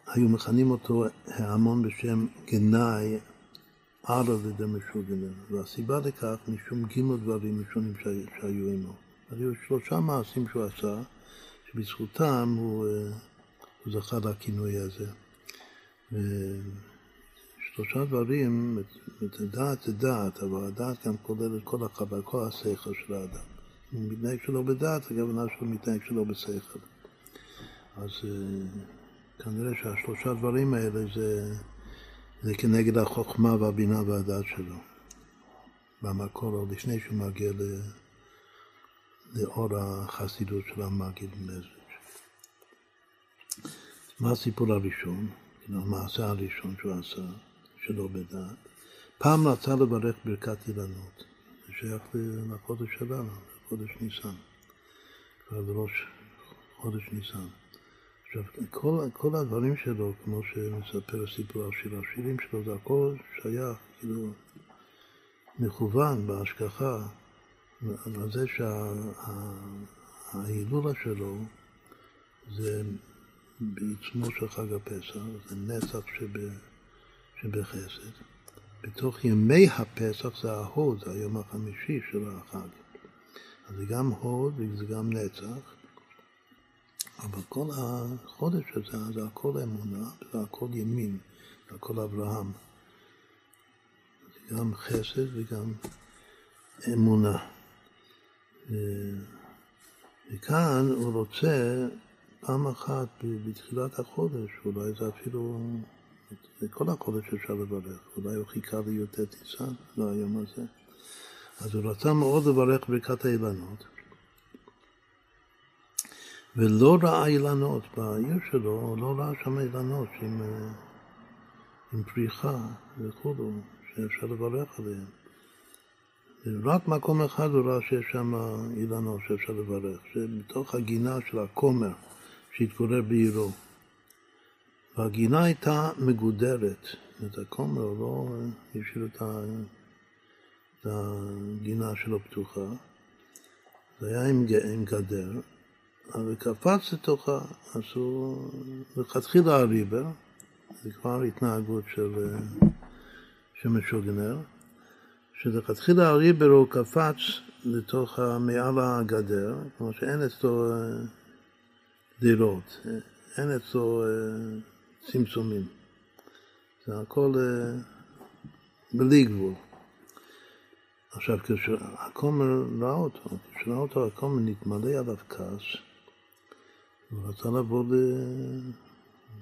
היו מכנים אותו ההמון בשם גנאי ערא לדמשוגנר, והסיבה לכך משום גימל דברים ראשונים שהיו עמו. היו שלושה מעשים שהוא עשה, שבזכותם הוא, אה, הוא זכה לכינוי הזה. ושלושה דברים, דעת זה דעת, אבל הדעת גם כולל את כל החבר, כל השכל של האדם. אם הוא מתנהג שלא בדעת, הכוונה שהוא מתנהג שלא בשכל. אז אה, כנראה שהשלושה דברים האלה זה, זה כנגד החוכמה והבינה והדעת שלו. במקור, עוד לפני שהוא מגיע ל... לאור החסידות של המגיד מזריץ'. מה הסיפור הראשון, כאילו, המעשה הראשון שהוא עשה, שלא בדעת? פעם רצה לברך ברכת אילנות, זה שייך לחודש שלנו, לחודש ניסן, כבר בראש חודש ניסן. עכשיו, כל, כל הדברים שלו, כמו שמספר הסיפור שיר השירים שלו, זה הכל שייך, כאילו, מכוון בהשגחה על זה שההילולה שלו זה בעיצומו של חג הפסח, זה נצח שב, שבחסד. בתוך ימי הפסח זה ההוד, זה היום החמישי של החג. אז זה גם הוד וזה גם נצח, אבל כל החודש הזה זה הכל אמונה, זה הכל ימין, זה הכל אברהם. זה גם חסד וגם אמונה. וכאן הוא רוצה פעם אחת בתחילת החודש, אולי זה אפילו, זה כל החודש אפשר לברך, אולי הוא חיכה לי"ט ניסן, ליום הזה. אז הוא רצה מאוד לברך ברכת האילנות, ולא ראה אילנות בעיר שלו, הוא לא ראה שם אילנות עם, עם פריחה וכו', שאפשר לברך עליהם. רק מקום אחד הוא ראה שיש שם אילנות שאפשר לברך, שבתוך הגינה של הכומר שהתגורר בעירו. והגינה הייתה מגודרת, את הכומר לא השאיר את הגינה שלו פתוחה, זה היה עם, עם גדר, אבל קפץ לתוכה, אז הוא לכתחילה הריבר, זה כבר התנהגות של, משוגנר, שלכתחילה הריבר הוא קפץ לתוך מעל הגדר, כלומר שאין אצלו אה, דירות, אין אצלו אה, צמצומים. זה הכל אה, בלי גבול. עכשיו, כשהכומר ראה אותו, כשראה אותו הכומר נתמלא עליו כעס, הוא רצה לבוא ל...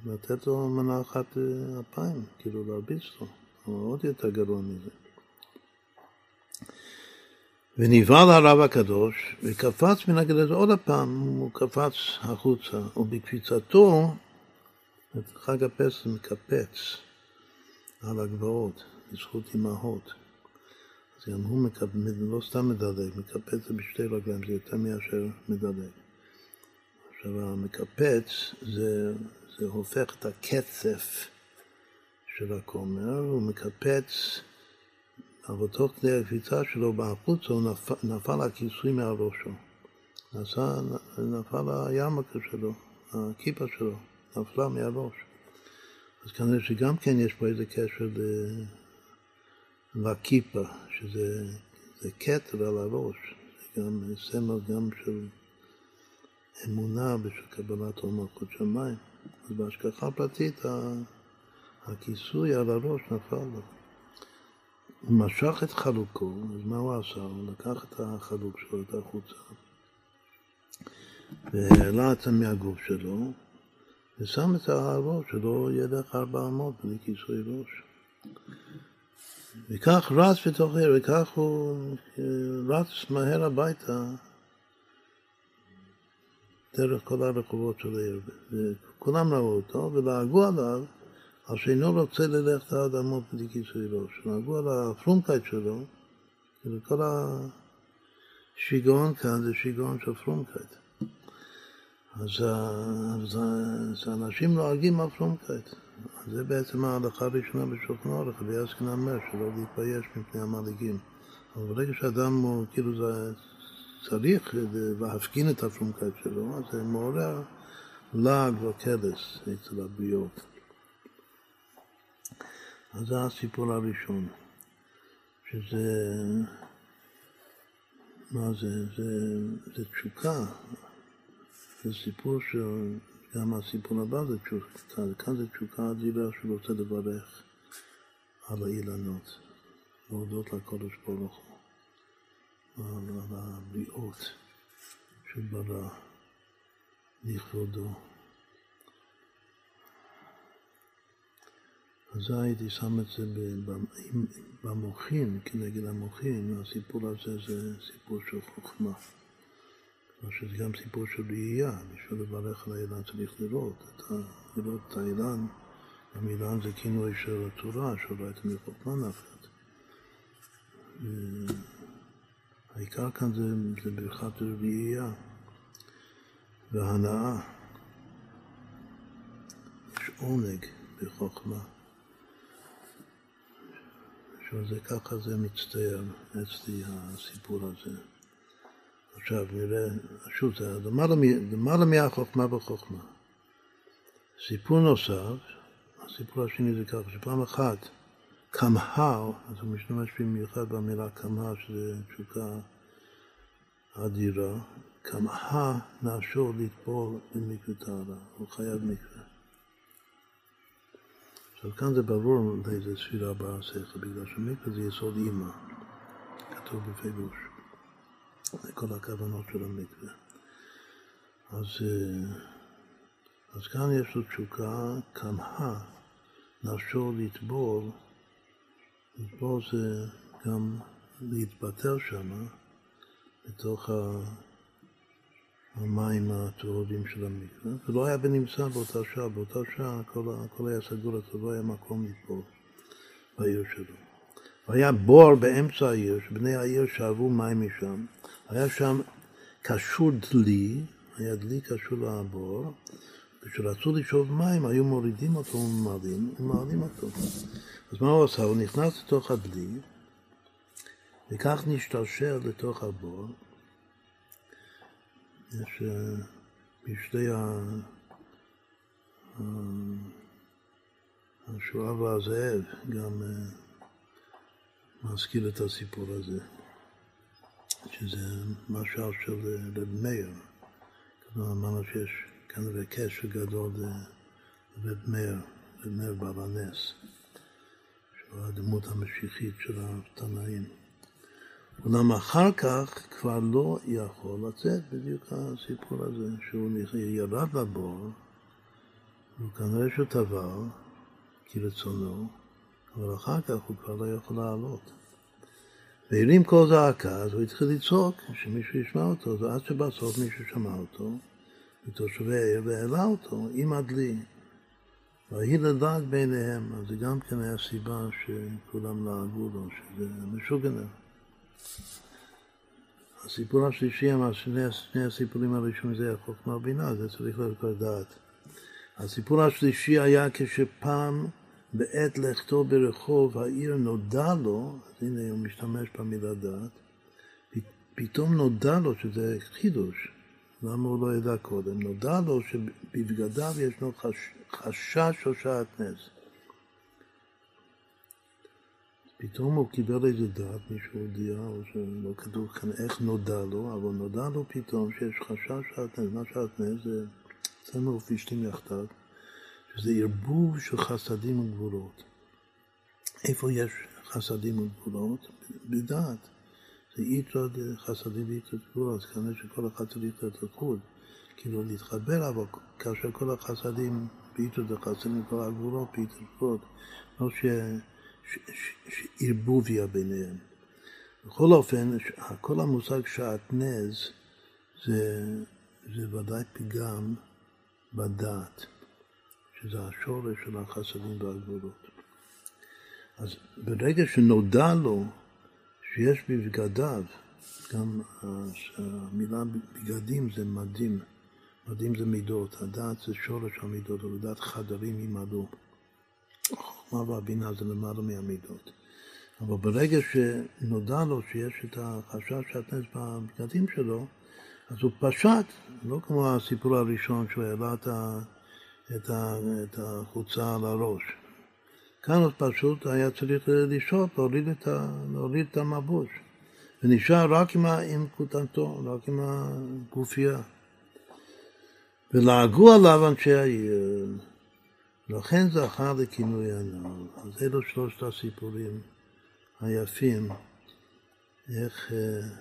לתת לו מנה אחת אפיים, כאילו להרביץ לו, אבל עוד יותר גרוע מזה. ונבהל הרב הקדוש וקפץ מן הגדר, עוד הפעם הוא קפץ החוצה, ובקפיצתו, חג הפסח מקפץ על הגבעות, בזכות אמהות. אז גם הוא מקפ... לא סתם מדלג, מקפץ זה בשתי רגליים, זה יותר מאשר מדלג. עכשיו המקפץ זה, זה הופך את הקצף של הכומר, הוא מקפץ אבל תוך כדי הקפיצה שלו בחוץ הוא נפל, נפל הכיסוי מעל ראשו. נפל הירמקה שלו, הכיפה שלו, נפלה מהראש. אז כנראה שגם כן יש פה איזה קשר לכיפה, שזה כתר על הראש, זה גם סמל גם של אמונה ושל קבלת עול מלכות שמיים. אז בהשגחה פרטית הכיסוי על הראש נפל לו. הוא משך את חלוקו, אז מה הוא עשה? הוא לקח את החלוק שלו, את החוצה, והעלה את זה מהגוף שלו, ושם את הראש, שלא ילך ארבע אמות בלי כיסוי ראש. וכך רץ בתוך העיר, וכך הוא רץ מהר הביתה דרך כל הרחובות של העיר. וכולם ראו אותו ולעגו עליו אז שאינו רוצה ללכת עד עמוק בלי כיסוי ראש. נהגו על הפרומקייט שלו, כאילו כל השיגעון כאן זה שיגעון של פרומקייט. אז, אז, אז אנשים נוהגים על פרומקייט. אז זה בעצם ההלכה הראשונה בשולחן ערוך, ויש כאן אומר שלא להתבייש מפני המלעיגים. אבל ברגע שאדם הוא כאילו זה צריך להפגין את הפרומקייט שלו, אז זה מעורר לעג וקלס אצל הבריות. אז זה הסיפור הראשון, שזה, מה זה, זה, זה תשוקה, זה סיפור של, גם הסיפור הבא זה תשוקה, כאן זה תשוקה אדירה שהוא רוצה לברך על האילנות, להודות לקודש ברוך הוא, על הבריאות שהוא ברא לכבודו. אז הייתי שם את זה במוחין, כנגד המוחין, הסיפור הזה זה סיפור של חוכמה. כלומר שזה גם סיפור של ראייה, בשביל לברך על האילן צריך לראות, את ה, לראות את האילן, המילן זה כינוי של התורה, שלא הייתה מחוכמה נפלת. העיקר כאן זה, זה ברכת ראייה והנאה. יש עונג בחוכמה. שזה ככה זה מצטייר אצלי הסיפור הזה. עכשיו נראה, שוב, זה למעלה מהחוכמה בחוכמה. סיפור נוסף, הסיפור השני זה ככה, שפעם אחת כמהר, אז הוא משתמש במיוחד במילה כמהר, שזה תשוקה אדירה, כמהר נעשור לטבול במקווה טהרה, הוא חייב מקווה. עכשיו כאן זה ברור לאיזה ספירה באה השכל, בגלל שמקווה זה יסוד אימא, כתוב בפירוש. זה כל הכוונות של המקווה. אז, אה, אז כאן יש לו תשוקה כמהה, נפשו לטבול, לטבול זה גם להתבטל שם, בתוך המים הטהורים של המקווה, ולא היה בנמצא באותה שעה, באותה שעה הכל היה סגור, אז לא היה מקום לטבול בעיר שלו. והיה בור באמצע העיר, שבני העיר שאבו מים משם, היה שם קשור דלי, היה דלי קשור לבור, כשרצו לשאוב מים היו מורידים אותו ומעלים, ומעלים אותו. אז מה הוא עשה? הוא נכנס לתוך הדלי, וכך נשתרשר לתוך הבור. יש אה, בשתי השואה והזאב גם מזכיר את הסיפור הזה. שזה משל של רב מאיר. כלומר, אמרנו שיש כנראה קשר גדול לרב מאיר, רב מאיר בעל הנס, שהוא הדמות המשיחית של התנאים. אולם אחר כך כבר לא יכול לצאת בדיוק הסיפור הזה, שהוא ירד לבור, וכנראה שהוא טבל כרצונו, אבל אחר כך הוא כבר לא יכול לעלות. והרים קול זעקה, אז הוא התחיל לצעוק, שמישהו ישמע אותו, ועד שבסוף מישהו שמע אותו, מתושבי העיר, והעלה אותו עם הדלי. ויהי לדעת ביניהם, אז זה גם כן היה סיבה שכולם לעגו לו, שזה משוגנר. הסיפור השלישי שני, שני הסיפורים הראשונים זה החוכמה ובינה, זה צריך לדעת. הסיפור השלישי היה כשפעם בעת לכתו ברחוב העיר נודע לו, אז הנה הוא משתמש במילה דעת, פתאום נודע לו שזה חידוש, למה הוא לא ידע קודם? נודע לו שבבגדיו ישנו חש, חשש או שעטנז. פתאום הוא קיבל איזה דעת, מישהו הודיע, או שלא כתוב כאן איך נודע לו, אבל נודע לו פתאום שיש חשש שעטנז. מה שעטנז זה אצלנו פישטים יחדיו. שזה ערבוב של חסדים וגבולות. איפה יש חסדים וגבולות? בדעת. זה איתרא חסדים ואיתרא גבולות, כנראה שכל אחד צריך להיות לחוד, כאילו להתחבר, אבל כאשר כל החסדים באיתרא דחסדים וכל הגבולות באיתרא גבולות, לא שערבוביה ביניהם. בכל אופן, כל המושג שעטנז זה, זה ודאי פגם בדעת. שזה השורש של החסדים והגבולות. אז ברגע שנודע לו שיש בבגדיו, גם המילה בגדים זה מדים, מדים זה מידות, הדעת זה שורש המידות, לדעת חדרים ימלאו. חוכמה והבינה זה למעלה מהמידות. אבל ברגע שנודע לו שיש את החשש שהטנס בבגדים שלו, אז הוא פשט, לא כמו הסיפור הראשון שהוא העלה את, את, את החוצה על הראש. כאן הוא פשוט היה צריך לשהות, להוריד את, להוריד את המבוש. ונשאר רק עם, עם כותנתו, רק עם הגופייה. ולעגו עליו אנשי העיר. לכן זכה לכינוי הנעל. אז אלו שלושת הסיפורים היפים, איך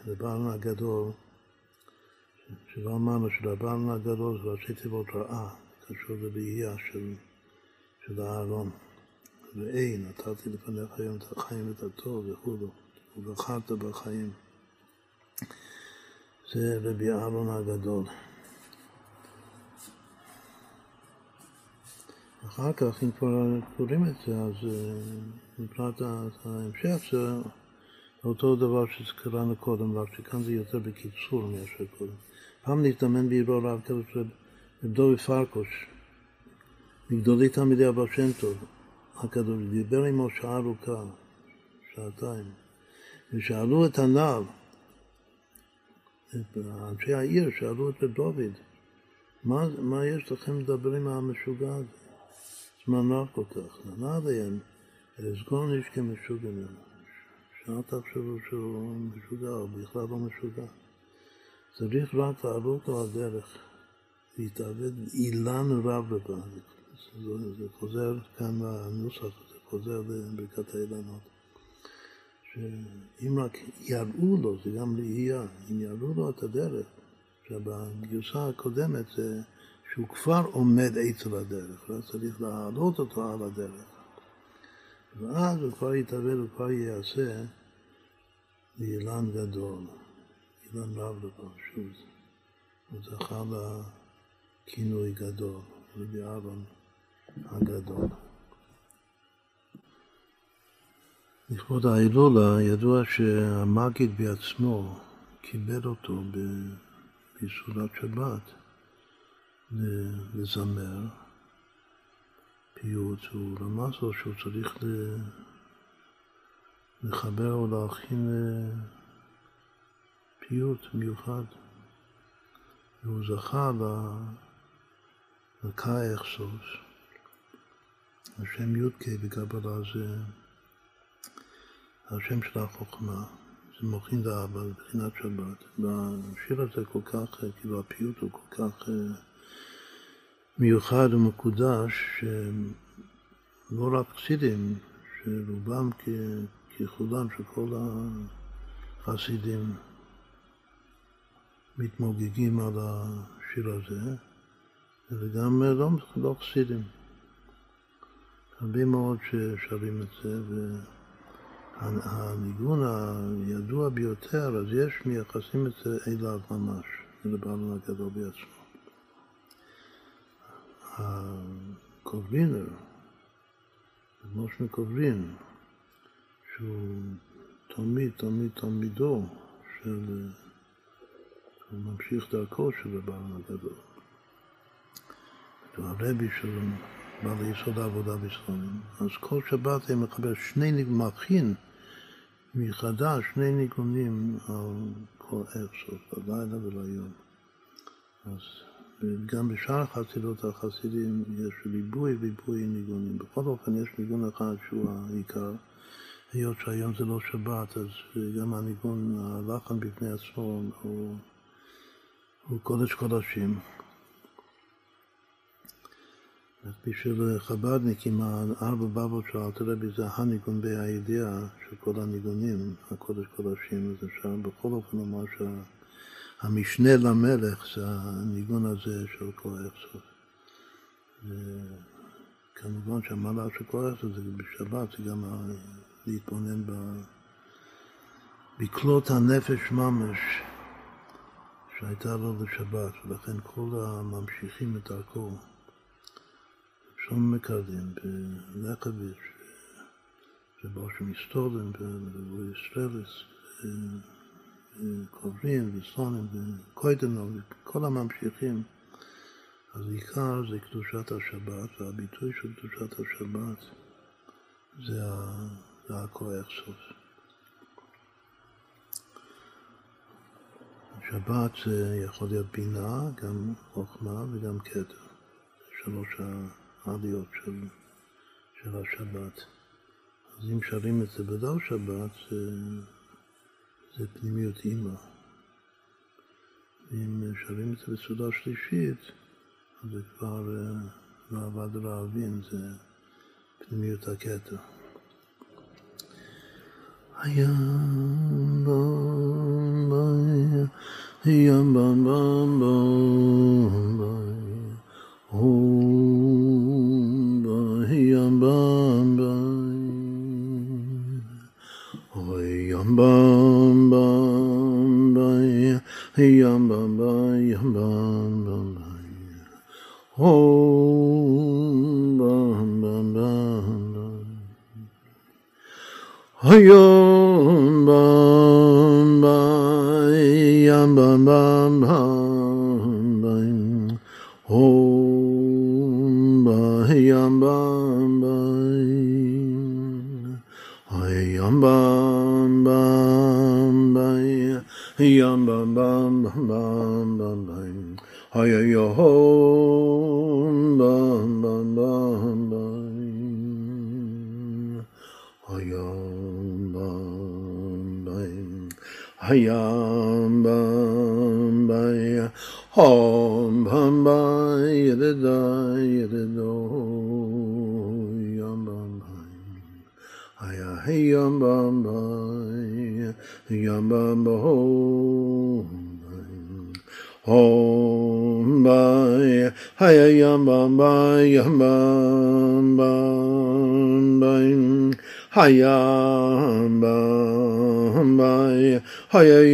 רבן אה, הגדול, שכבר אמרנו שרבן הגדול זה ראשי תיבות רעה, קשור לראייה של, של אהרון. ראה, נתתי לפניך היום את החיים ואת הטוב וכו', ובחרת בחיים. זה רבי אהרון הגדול. אחר כך, אם כבר קוראים את זה, אז מבחינת ההמשך זה אותו דבר שקראנו קודם, רק שכאן זה יותר בקיצור מאשר קודם. פעם נזדמן בעירו רב כזה דובי פרקוש, מגדולי תלמידי אבא שם טוב, הקדוש, דיבר עמו שעה ארוכה, שעתיים, ושאלו את הנעל, אנשי העיר שאלו את דוד, מה, מה יש לכם לדבר עם המשוגע הזה? זמן רב כל כך, נעד עליהם, לסגור איש כמשוגע ממנו. שאל תחשבו שהוא משוגע, הוא בכלל לא משוגע. צריך רק לעלות על הדרך, להתאבד אילן רב לבד. זה, חוזר כאן לנוסח, זה חוזר לברכת האילנות. שאם רק יראו לו, זה גם ראייה, אם יראו לו את הדרך, שבגרסה הקודמת זה שהוא כבר עומד על הדרך, ואז צריך להעלות אותו על הדרך. ואז הוא כבר יתאבד, הוא כבר יעשה לאילן גדול, אילן רב לבן, שוב, הוא זכה לכינוי גדול, רבי אהרון הגדול. לכבוד ההילולה ידוע שהמגיד בעצמו כיבד אותו בסעודת שבת לזמר פיוט, הוא רמז לו שהוא צריך לחבר או להכין אה, פיוט מיוחד. והוא זכה לקאי אכסוס. השם י"ק בקבלה זה השם של החוכמה, זה מוכין דאבא, בבחינת שבת. והשיר הזה כל כך, כאילו הפיוט הוא כל כך אה, מיוחד ומקודש, שלא רק חסידים, שרובם ככולם של כל החסידים מתמוגגים על השיר הזה, וגם לא, לא חסידים. הרבה מאוד ששרים את זה, והניגון הידוע ביותר, אז יש מייחסים את זה אליו ממש, לבעלון הגדול בעצמו. הקוברינר, משה קוברין, שהוא תלמיד, תלמיד, תלמידו של, הוא ממשיך דרכו של הבעל הגדול. הוא הרבי של בעל יסוד העבודה בספרים. אז כל שבת הם מחבר שני נגמחים מחדש, שני ניגונים על כל ארצות, בלילה וליום. אז וגם בשאר החסידות החסידים יש ריבוי ריבוי ניגונים. בכל אופן יש ניגון אחד שהוא העיקר. היות שהיום זה לא שבת, אז גם הניגון, הלחן בפני עצמו הוא, הוא קודש קודשים. בשביל חב"דניקים, הארבע בבות של אלתר רבי זה הניגון בהידיעה של כל הניגונים, הקודש קודשים, אז אפשר בכל אופן לומר שה... המשנה למלך זה הניגון הזה של קורקסות. וכמובן שהמעלה של קורקסות זה בשבת, זה גם להתבונן ב... בקלוט הנפש ממש שהייתה לו לשבת, ולכן כל הממשיכים את דרכו, שום מקרדים, בלקביץ', ובראשם היסטוריה, וישראלס, קוברים וסונים וקוידנו וכל הממשיכים, אז עיקר זה קדושת השבת, והביטוי של קדושת השבת זה, זה הכל סוף. שבת זה יכול להיות בינה, גם חוכמה וגם כתר. שלוש העליות של, של השבת. אז אם שרים את זה בדל שבת, זה, זה פנימיות אימא. ואם שרים את זה בסעודה שלישית, אז זה כבר לא עבד להבין, זה פנימיות הכתר. Yam bam bam,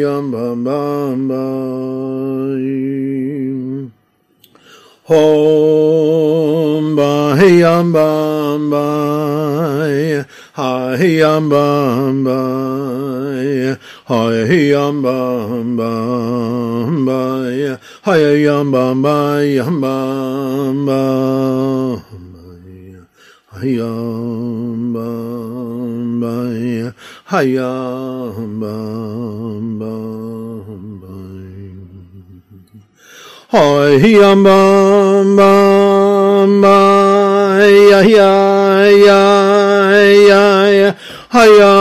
yam bam bam bam. Hom ba hey yam bam bam. Hi yam bam bam. Hi yam bam bam bam. Hi yam bam bam yam bam bam. Hi yam bam. Hiya hum bum bum Hoi hiya bum bum Hiya hiya hiya hiya Hiya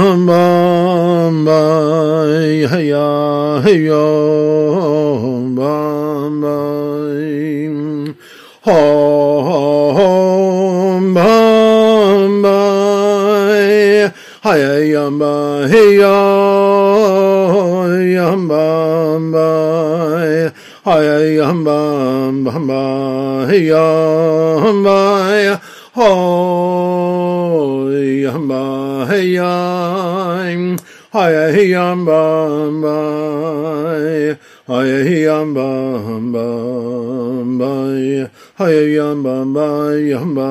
hum bum bum Hiya hiya hum bum bum Hom bum bum Hiya Hey, Hi hamba hamba hey hamba hoi hamba hey hi hey hamba hamba hi hey hamba hamba hi hey hamba hamba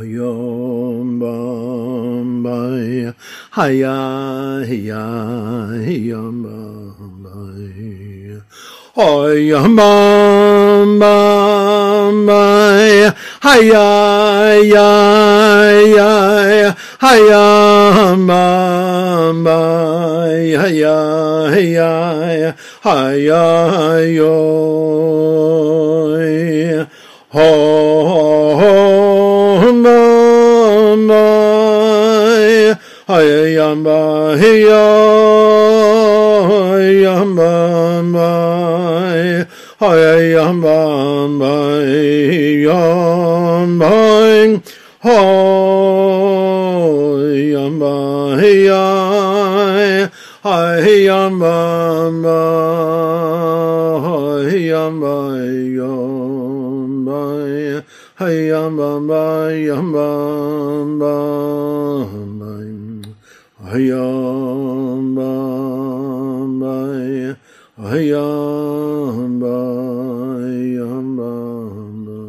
היום במאי היה היום במאי היום במאי היה היה היה במאי היה היה היה יוי Yamba, hey, Yamba, hey, Yamba, hey, Yamba, ho, Yamba, hey, hey, Yamba, hey, Yamba, Yamba, hey, Yamba, Yamba, Yamba, hayam bam bam yam bam bam hayam bam bam hayam bam yam bam bam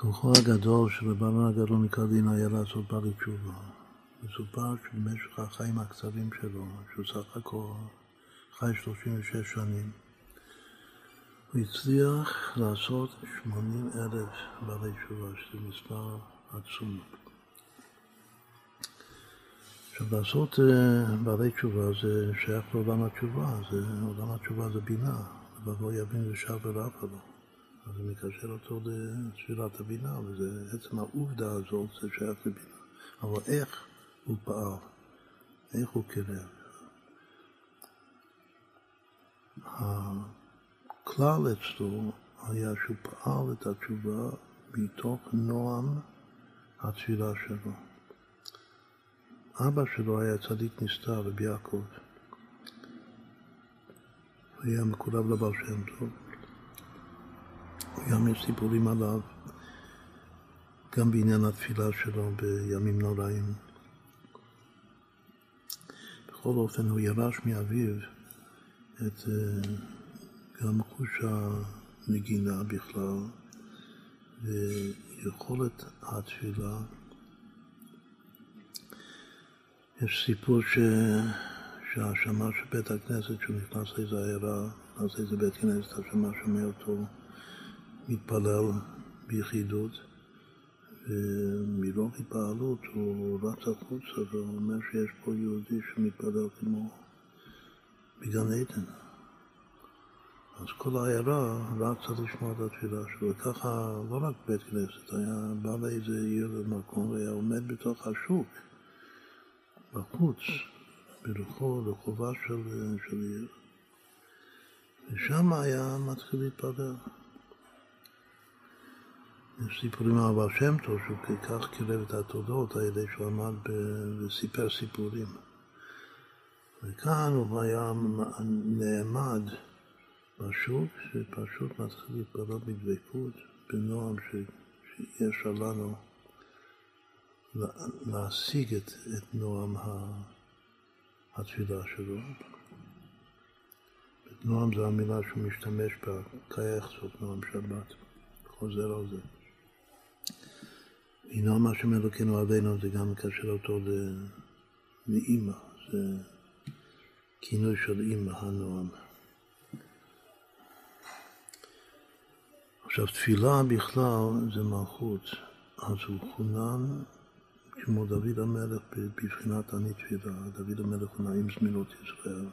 כוחו הגדול של רבנו הגדול מקדין היה לעשות בעלי תשובה. מסופר שבמשך החיים הקצרים שלו, שהוא סך הכל חי 36 שנים, הוא הצליח לעשות 80 אלף בעלי תשובה, שזה מספר עצום. עכשיו, לעשות אה, בעלי תשובה זה שייך לעולם התשובה, זה, עולם התשובה זה בינה, ובוא יבין ושב ורפה לו. אז זה מקשר אותו לספירת הבינה, וזה עצם העובדה הזאת, זה שייך לבינה. אבל איך הוא פעל, איך הוא קירב. הכלל אצלו היה שהוא פעל את התשובה מתוך נועם התפילה שלו. אבא שלו היה צדיק נסתר, רבי יעקב. הוא היה מקורב לבעל שם טוב. גם יש סיפורים עליו, גם בעניין התפילה שלו בימים נוראים. בכל אופן, הוא ירש מאביו את אה, גם חוש הנגינה בכלל ויכולת התפילה. יש סיפור ש... שהשמש של בית הכנסת, שהוא נכנס לאיזה עיירה, נכנס לאיזה בית כנסת, השמש שומע אותו מתפלל ביחידות, ומרוב התפעלות הוא רץ החוצה ואומר שיש פה יהודי שמתפלל כמו בגן עדן. אז כל העיירה רצה לשמוע את התפילה שלו, וככה לא רק בית כנסת, היה בא לאיזה עיר למקום והיה עומד בתוך השוק, בחוץ, ברחוב, רחובה של, של עיר, ושם היה מתחיל להתפלל. יש סיפורים על הבעל שם טוב, שהוא כך קירב את התודות על ידי שהוא עמד וסיפר סיפורים. וכאן הוא היה נעמד בשוק, שפשוט מתחיל להתפלל בדבקות, בנועם שיש לנו להשיג את, את נועם התפילה שלו. נועם זה המילה שהוא משתמש בה, כאיך זאת נועם שבת, חוזר על זה. הנה מה שמלוקינו עלינו זה גם מקשר אותו לאימא, זה כינוי של אימא, הנועם. עכשיו, תפילה בכלל זה מלכות, אז הוא חונן כמו דוד המלך בבחינת אני תפילה. דוד המלך הוא נעים זמינות ישראל,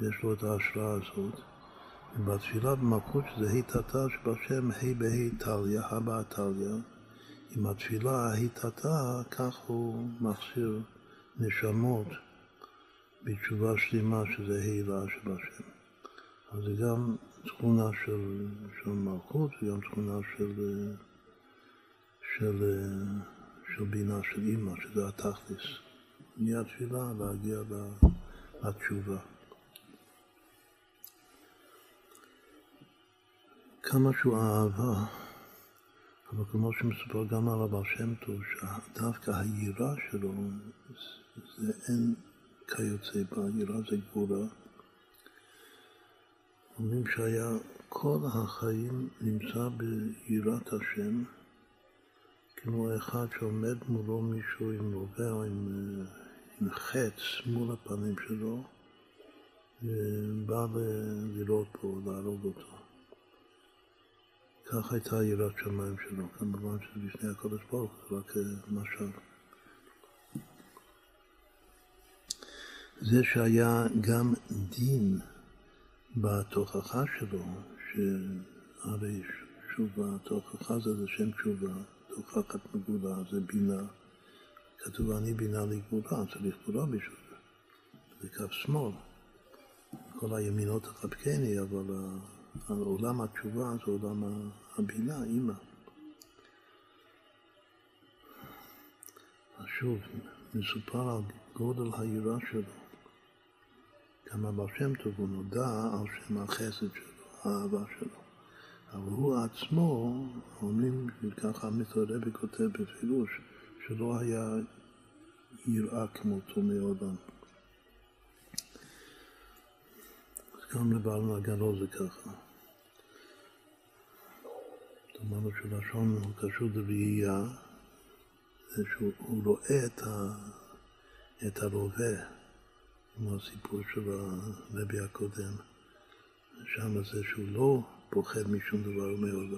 יש לו את ההשראה הזאת. ובתפילה במלכות שזה היטתה שבשם ה' בה' טליה, הבא טליה, עם התפילה ההיטתה, כך הוא מכשיר נשמות בתשובה שלמה שזה הילה שבשם. אז זה גם תכונה של, של מלכות וגם תכונה של, של, של בינה של אימא, שזה התכלס. מהתפילה להגיע לתשובה. כמה שהוא אהבה, אבל כמו שמסופר גם על הבעל שם טוב, שדווקא היראה שלו זה אין כיוצא בה, היראה זה גבורה. אומרים שהיה כל החיים נמצא ביראת השם, כמו אחד שעומד מולו מישהו עם רובה עם, עם חץ מול הפנים שלו, ובא לראות בו, להרוג אותו. כך הייתה יראת שמיים שלו, כמובן שלפני הקודש ברוך הוא, רק משל. זה שהיה גם דין בתוכחה שלו, שהרי תשובה, תוכחה זה לשם תשובה, תוכחת מגולה זה בינה. כתוב אני בינה לגבולה, צריך גבולה בשביל זה. כף שמאל. כל הימינות תחבקני, אבל עולם התשובה זה עולם הבינה, אימא. שוב, מסופר על גודל היראה שלו. גם הבעל שם טוב הוא נודע על שם החסד שלו, האהבה שלו. אבל הוא עצמו, אומרים, ככה המתרבי כותב בפירוש, שלא היה יראה כמותו מעולם. אז גם לבעל מהגלו זה ככה. אמרנו שלשון הוא קשור לראייה, זה שהוא רואה את, ה, את הלווה, כמו הסיפור של הרבי הקודם, שם זה שהוא לא פוחד משום דבר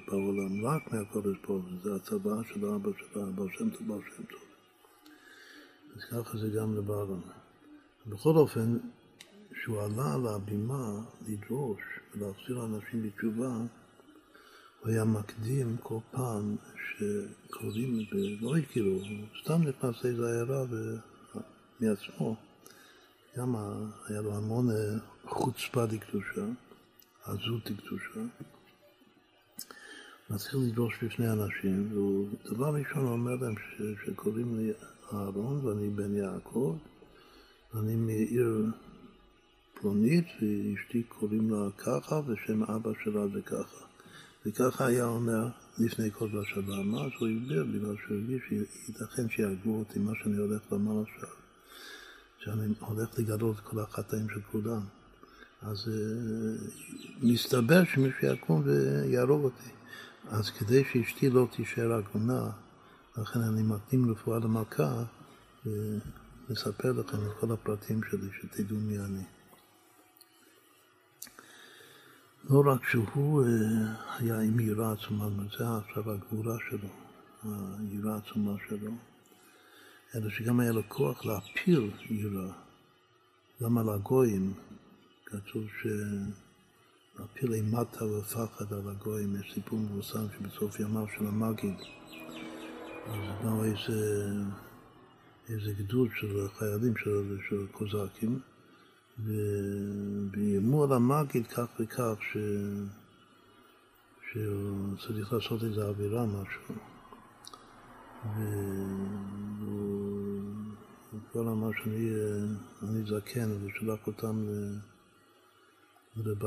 בעולם, רק מהקודש ברוך הוא, זה הצבא של אבא של אבא שם טוב, בר שם טוב. אז ככה זה גם לבעלון. בכל אופן, כשהוא עלה על הבימה לדרוש ולהחזיר אנשים בתשובה, הוא היה מקדים כל פעם שקוראים, ולא הכירו, הוא סתם נכנס לאיזו עיירה מעצמו. גם היה לו המון אה, חוצפה דקדושה, עזות דקדושה. מתחיל לדרוש בפני אנשים, והוא דבר ראשון אומר להם שקוראים לי אהרון ואני בן יעקב, ואני מעיר פלונית, ואשתי קוראים לה ככה, ושם אבא שלה זה ככה. וככה היה אומר לפני כל שבא. מה אז הוא הסביר? בגלל שהוא הרגיש שייתכן שיהרגו אותי, מה שאני הולך לומר עכשיו. שאני הולך לגלות את כל החטאים של כולם. אז uh, מסתבר שמישהו יקום ויהרוג אותי. אז כדי שאשתי לא תישאר עגונה, לכן אני מקדים רפואה למכה, ולספר לכם את כל הפרטים שלי, שתדעו מי אני. לא רק שהוא אה, היה עם יראה עצומה, זה עכשיו הגבורה שלו, היראה העצומה שלו, אלא שגם היה לו כוח להפיל יראה, גם על הגויים, כתוב ש... להפיל אימתה ופחד על הגויים, יש סיפור מבוסם שבסוף ימיו של המגיד, אז באו איזה, איזה גדוד של חיילים של, של קוזקים, ואיימו על המגיד כך וכך ש... שהוא צריך לעשות איזה עבירה, משהו. כבר אמר שאני זקן, והוא שלח אותם לרב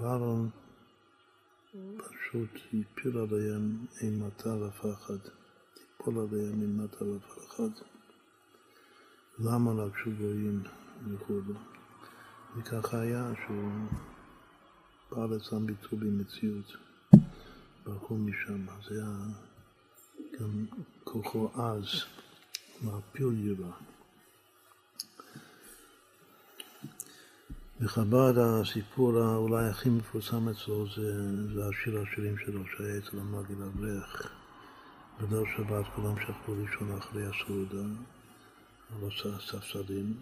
אהרון. פשוט הפיל עליהם אימתה ופחד, תיפול עליהם אימתה ופחד. למה לבשו גויים וכו'. וככה היה שהוא פעל אצלם ביטוי במציאות, ברחו משם. זה היה גם כוחו אז, להפיל יראה. בחב"ד הסיפור אולי הכי מפורסם אצלו זה, זה השיר השירים שלו שהיה אצל המגיד אברך. בליל שבת כולם שכבו לישון אחרי הסעודה. על הספסלים,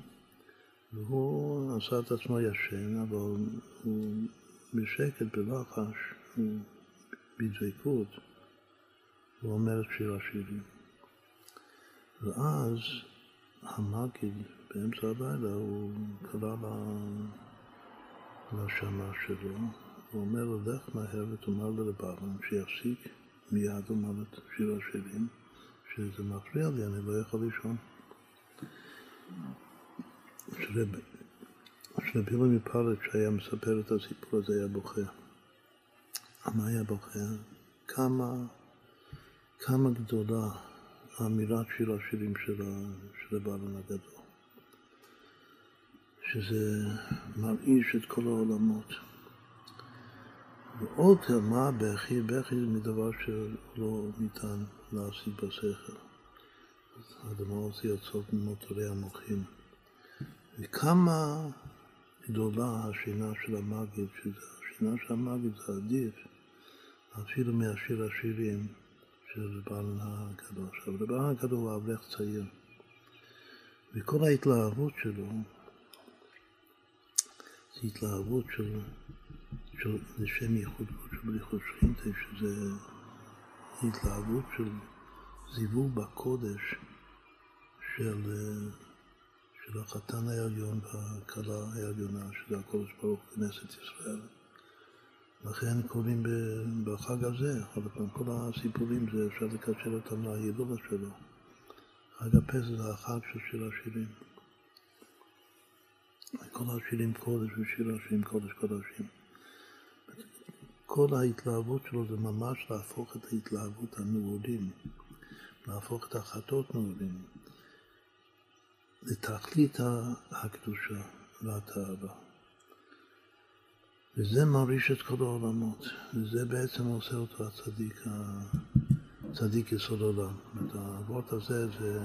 והוא עשה את עצמו ישן, אבל הוא בשקט, בלחש, בדבקות, הוא אומר את שיר השירים. ואז המגיד באמצע הלילה הוא קרא לשמה שלו, הוא אומר לו, לך מהר ותאמר לרבבן שיפסיק מיד לומר את שיר השירים, שזה מפריע לי, אני לא יכול לישון. שרבי אלוהים מפלט, שהיה מספר את הסיפור הזה, היה בוכה. מה היה בוכה? כמה, כמה גדולה אמירת שיר השירים של, הבעלון הגדול. שזה מרעיש את כל העולמות. ועוד מה בכי? בכי זה מדבר שלא ניתן להשיג בשכל. האדמה הוציא עצות ממוטורי המוחים. וכמה גדולה השינה של המגיד, שזה השינה של המגיד זה עדיף אפילו מהשיר השירים של רבן הקדוש. עכשיו, רבן הקדוש הוא אברך צעיר, וכל ההתלהבות שלו זה התלהבות של, של לשם ייחוד של בריחות שכינתה, שזה התלהבות של זיווג בקודש של, של החתן העליון והכלה העליונה, שזה הקודש ברוך כנסת ישראל. לכן קוראים בחג הזה, אבל פעם כל הסיפורים זה אפשר לקשר אותם להילולה שלו. חג הפסח זה החג של שיר השירים. כל השירים קודש ושיר השירים קודש קודשים. כל ההתלהבות שלו זה ממש להפוך את ההתלהבות הנעורים, להפוך את החטאות נעורים, לתכלית הקדושה והתאווה. וזה מרעיש את כל העולמות, וזה בעצם עושה אותו הצדיק, צדיק יסוד עולם. אומרת, האבות הזה זה,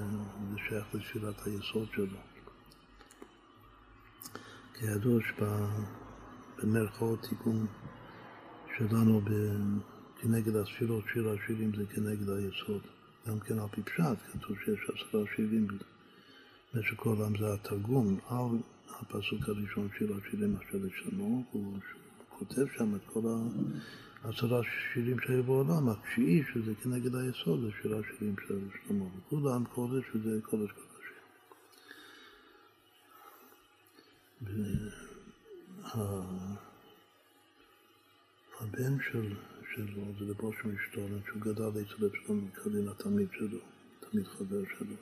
זה שייך לתפילת היסוד שלו. כידוע שבמרכאות תיקון שלנו כנגד הספירות, שיר השירים זה כנגד היסוד. גם כן על פי פשט, כתוב שיש עשרה שירים במשך כל העם זה התרגום על הפסוק הראשון של השירים אשר הוא כותב שם את כל העשרה שירים שהיו בעולם, התשיעי שזה כנגד היסוד, זה שיר השירים של שלמה, וכולם קודש שזה קודש קודשים. הבן של שלו, זה לבוש משתולן, שהוא גדל אצל אצלם כדין התלמיד שלו, תלמיד חבר שלו.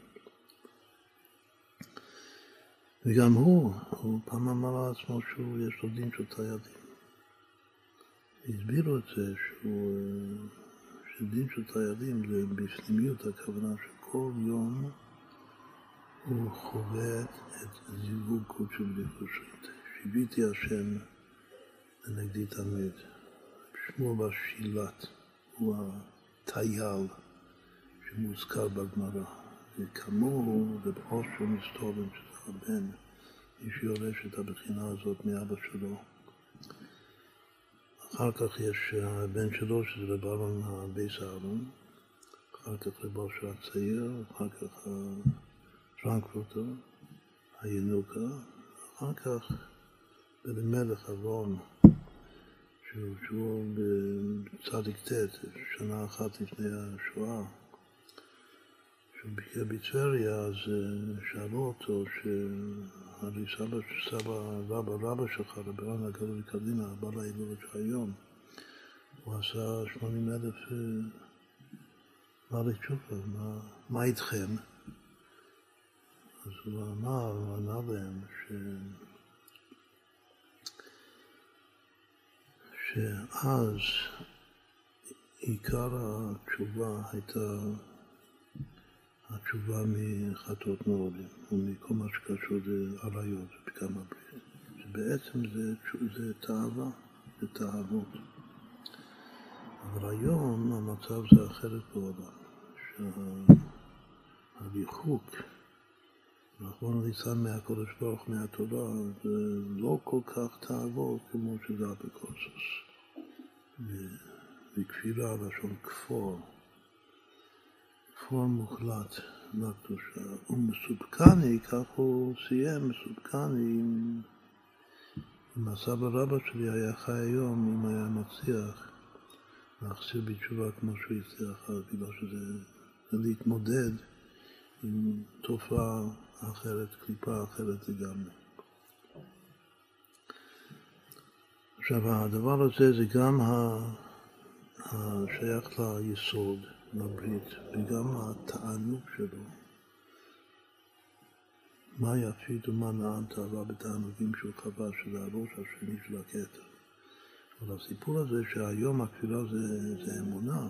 וגם הוא, הוא פעם אמר לעצמו שהוא, יש לו דין של תיידים. הסבירו את זה שהוא, שדין של תיידים זה בפנימיות הכוונה שכל יום הוא חווה את זיווג קודשו בלכושית. שיביתי השם לנגדי תמיד. שמו בשילת, הוא הטייל שמוזכר בגמרא. וכמוהו רב אושר מסתובן, שזה הבן, מי שיורש את הבחינה הזאת מאבא שלו. אחר כך יש הבן שלו, שזה רב אהרון הבייס אהרון, אחר כך רב אושר הצעיר, אחר כך פרנקפורטר, הינוקה, אחר כך בן מלך אברון. שהוא בצדיק ט', שנה אחת לפני השואה, כשהוא ביקר בטבריה, אז אה, שאלו אותו שהרי סבא, סבא, רבא, רבא שלך, רברן הגדול מקדימה, הבא להילולת היום, הוא עשה שמונים אלף מעלי תשובה, מה, מה איתכם? אז הוא אמר, הוא ענה להם, ש... שאז עיקר התשובה הייתה התשובה מחטאות נורדים ומכל מה שקשור לעריות ובקם הברית. שבעצם זה, זה תאווה, זה תאוות. אבל היום המצב זה אחרת בעולם, שהריחוק, רחמנא ליצלן מהקודש ברוך מהתורה, זה לא כל כך תאוות כמו שזה אפיקורסוס. וכפירה, לשון כפור, כפור מוחלט לקדושה. ומסופקני, כך הוא סיים, מסופקני עם, עם הסבא רבא שלי היה חי היום, אם היה מצליח להחזיר בתשובה כמו שהוא הצליח, בגלל שזה זה להתמודד עם תופעה אחרת, קליפה אחרת לגמרי. עכשיו, הדבר הזה זה גם השייך ליסוד, לברית, וגם התענוג שלו. מה יפית ומה נען תאווה בתענוגים שהוא חווה, שזה הראש השני של הכתר. אבל הסיפור הזה שהיום הכפירה זה, זה אמונה,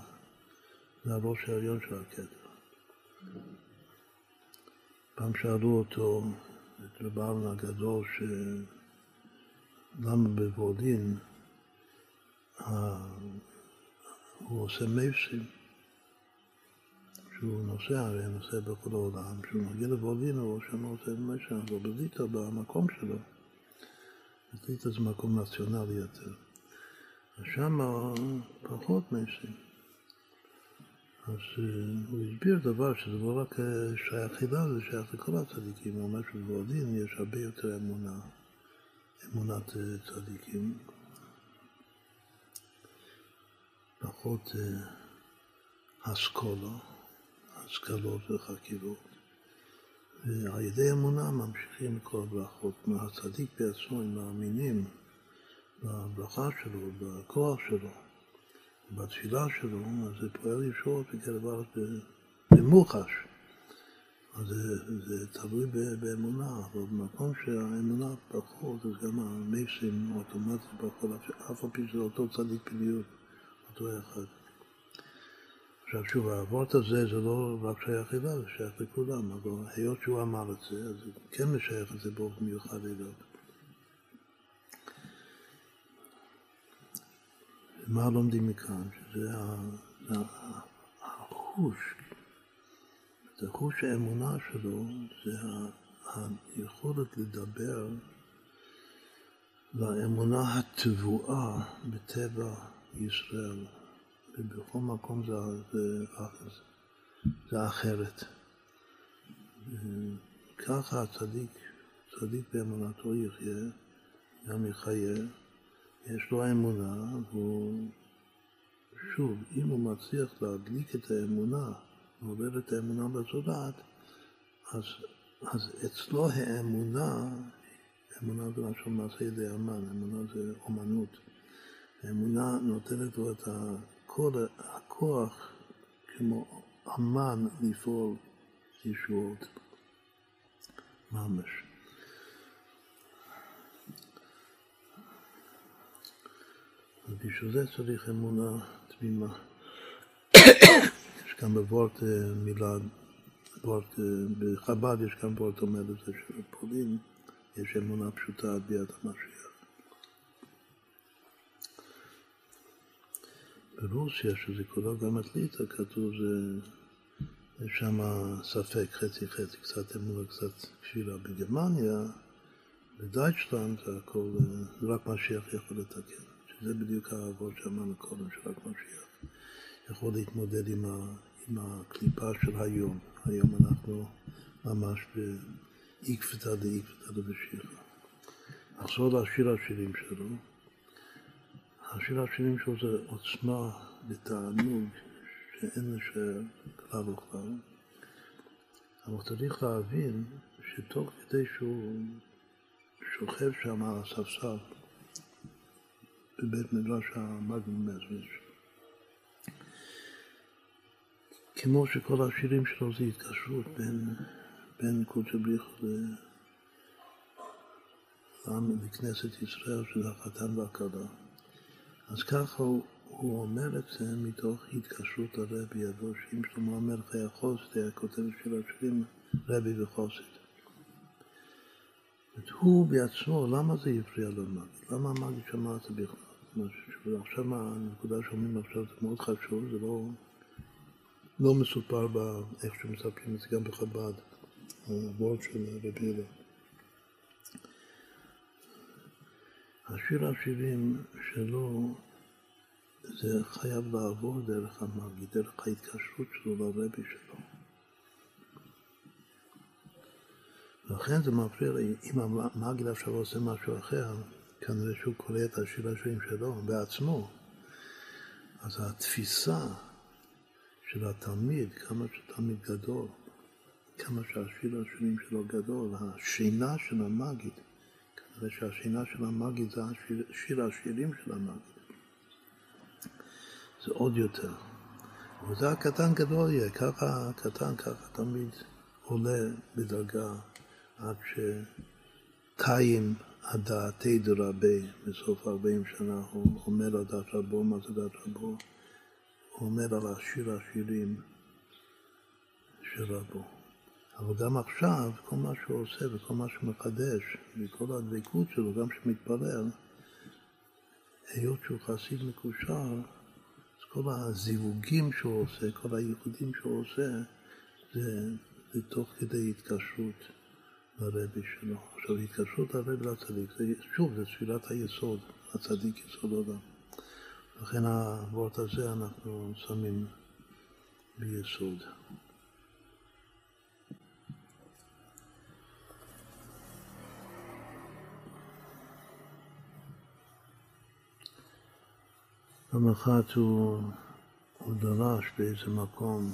זה הראש העליון של הכתר. פעם שאלו אותו, את רב הגדול, ש... למה בוולין הוא עושה מייסים, שהוא נוסע, הרי נוסע בכל העולם, כשהוא מגיע לוולין הוא שם עושה מייסים, אבל בליטא במקום שלו, בליטא זה מקום נציונלי יותר, אז שם פחות מייסים. אז uh, הוא הסביר דבר שזה לא רק שייך חידה, זה שייך לכל הצדיקים, הוא אומר שבוולין יש הרבה יותר אמונה. אמונת אה, צדיקים, פחות אסכולה, אה, השכלות וחקירות. ועל ידי אמונה ממשיכים כל הברכות. מהצדיק בעצמו, הם מאמינים בברכה שלו, בכוח שלו, בתפילה שלו, אז זה פועל ישועות וכאלה במוחש. אז זה, זה תלוי באמונה, אבל במקום שהאמונה פחות, אז גם המייסים אוטומטית פחות, אף על פי שזה אותו צדיק פניות, אותו אחד. עכשיו שוב, האבות הזה זה לא רק שייך אליו, זה שייך לכולם, אבל היות שהוא אמר את זה, אז זה כן משייך את זה באופן מיוחד אליו. מה לומדים מכאן? שזה חוש. את החוש האמונה שלו זה היכולת לדבר לאמונה הטבועה בטבע ישראל. ובכל מקום זה, זה, זה אחרת. ככה הצדיק, צדיק באמונתו יחיה, גם יחיה, יש לו אמונה, והוא, שוב, אם הוא מצליח להדליק את האמונה, לעורר את האמונה בזולת, אז, אז אצלו האמונה, אמונה זה משהו מעשה ידי אמן, אמונה זה אומנות. האמונה נותנת לו את כל הכוח כמו אמן לפעול ישועות ממש. ובשביל זה צריך אמונה תמימה. יש גם בוורט אה, מילה, וורט, אה, בחב"ד יש גם וורט אומר לזה שבפולין יש אמונה פשוטה עד ביאת המשיח. ברוסיה, שזה כולו גם את ליטא, כתוב זה, יש שם ספק, חצי חצי, קצת אמונה, קצת קשירה. בגרמניה, בדייטשלנד, זה הכל, רק משיח יכול לתקן. שזה בדיוק העבוד שאמרנו קודם, שרק משיח יכול להתמודד עם, ה, עם הקליפה של היום. היום אנחנו ממש באיקפתא דאיקפתא דבשיחא. נחזור לשיר השירים שלו. השיר השירים שלו זה עוצמה ותענוג שאין לשער כלל וכלל. אבל צריך להבין שתוך כדי שהוא שוכב שם על הספסל בבית מדרש המגנום מזוויץ', כמו שכל השירים שלו זה התקשרות בין, בין קודשא בריחו לכנסת ישראל, שזה החתן והכלה. אז ככה הוא, הוא אומר את זה מתוך התקשרות לרבי ידו, שאם שלמה המלך היה חוסד, היה כותב של השירים רבי וחוסד. הוא בעצמו, למה זה הפריע למגיד? למה המגיד שמע את זה בכלל? עכשיו הנקודה שאומרים עכשיו זה מאוד חשוב, זה לא, לא מסופר באיך שמספרים את זה גם בחב"ד, הוורד של רבי ידו. השיר השירים שלו זה חייב לעבור דרך המאגי, דרך ההתקשרות שלו לרבי שלו. לכן זה מפריע אם המאגיד עכשיו עושה משהו אחר, כנראה שהוא קורא את השיר השירים שלו בעצמו, אז התפיסה של התלמיד, כמה שתלמיד גדול, כמה שהשיר השירים שלו גדול, השינה של המאגיד, ושהשינה של המגיד זה השיר, שיר השירים של המגיד. זה עוד יותר. וזה הקטן גדול יהיה, ככה הקטן ככה תמיד עולה בדרגה עד שתיים הדעתי דרבה בסוף 40 שנה, הוא אומר על דעת רבו, מה זה דעת רבו? הוא אומר על השיר השירים של רבו. אבל גם עכשיו, כל מה שהוא עושה וכל מה שהוא מחדש, וכל הדבקות שלו, גם שמתפלל, היות שהוא חסיד מקושר, אז כל הזיווגים שהוא עושה, כל הייחודים שהוא עושה, זה, זה תוך כדי התקשרות לרבי שלו. עכשיו, התקשרות לרבי לצדיק, זה, שוב, זה תפילת היסוד, הצדיק יסוד עולם. לכן הוורט הזה אנחנו שמים ביסוד. פעם אחת הוא, הוא דרש באיזה מקום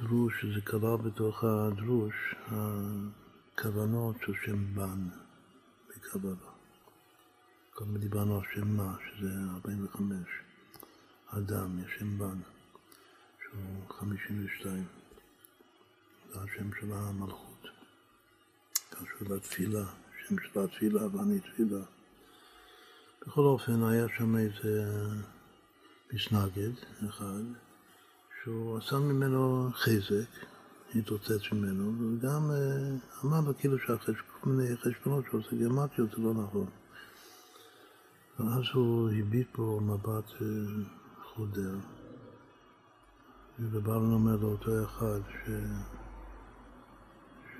דרוש, שזה כלל בתוך הדרוש, הכוונות של שם בן בקבלה. קודם דיברנו על שם מה, שזה 45. אדם, יש שם בן, שהוא 52. זה השם של המלכות. קשור לתפילה, שם של התפילה, ואני תפילה. בכל אופן, היה שם איזה מסנגד אחד, שהוא עשה ממנו חזק, התרוצץ ממנו, וגם אה, אמר לו כאילו שכל מיני חשבונות שהוא עושה גרמטיות זה לא נכון. ואז הוא הביט בו מבט אה, חודר, ובבלן אומר לאותו אחד ש...